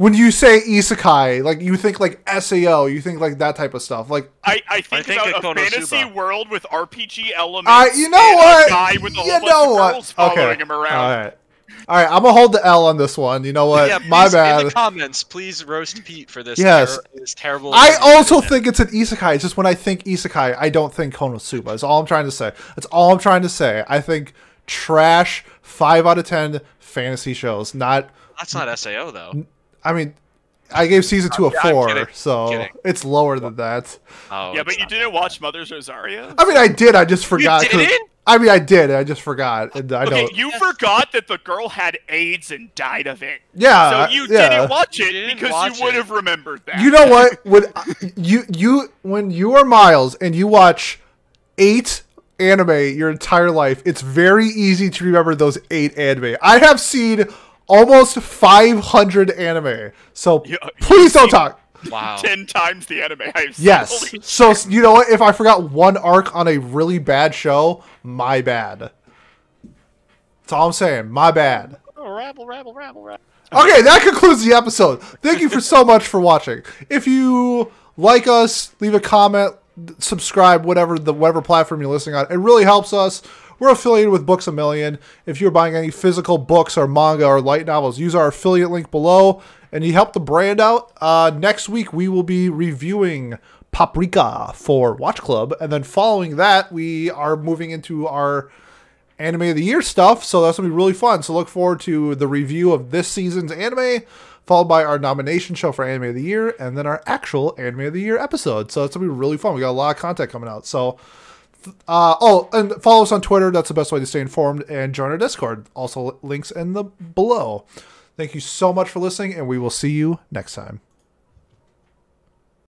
when you say isekai, like you think like Sao, you think like that type of stuff. Like I, I think, think about of a fantasy Konosuba. world with RPG elements. I, you know and what? A guy with a you whole bunch know of what? girls following okay. him around. All right, all right. I'm gonna hold the L on this one. You know what? Yeah, My please, In bad. the comments, please roast Pete for this. Yes. ter- this terrible. I opinion. also think it's an isekai. It's just when I think isekai, I don't think Konosuba. That's all I'm trying to say. That's all I'm trying to say. I think trash five out of ten fantasy shows. Not. that's not Sao though. I mean, I gave season two a Yeah, I'm four, kidding. so Kidding. it's lower than that. Oh, Yeah, it's but you not. didn't watch Mother's Rosario? I mean, I did. I just forgot. 'cause- didn't? I mean, I did. I just forgot. And I Okay, don't. you forgot that the girl had AIDS and died of it. yeah. So you yeah. didn't watch You it didn't because watch you would it. have remembered that. You know what? When you you when you are Miles and you watch eight anime your entire life, it's very easy to remember those eight anime. I have seen almost 500 anime. So Yeah, please don't talk. Wow. ten times the anime I've seen. Yes. Holy So you know what? If I forgot one arc on a really bad show, my bad. That's all I'm saying. My bad. Oh, rabble, rabble, rabble, rabble. Okay, that concludes the episode. Thank you for so [laughs] much for watching. If you like us, leave a comment, subscribe, whatever the whatever platform you're listening on. It really helps us. We're affiliated with Books a Million. If you're buying any physical books or manga or light novels, use our affiliate link below, and you help the brand out. Uh, next week we will be reviewing Paprika for Watch Club, and then following that we are moving into our anime of the year stuff. So that's gonna be really fun. So look forward to the review of this season's anime, followed by our nomination show for anime of the year, and then our actual anime of the year episode. So it's gonna be really fun. We got a lot of content coming out. So. Uh, oh, and follow us on Twitter. That's the best way to stay informed. And join our Discord. Also, links in the below. Thank you so much for listening, and we will see you next time.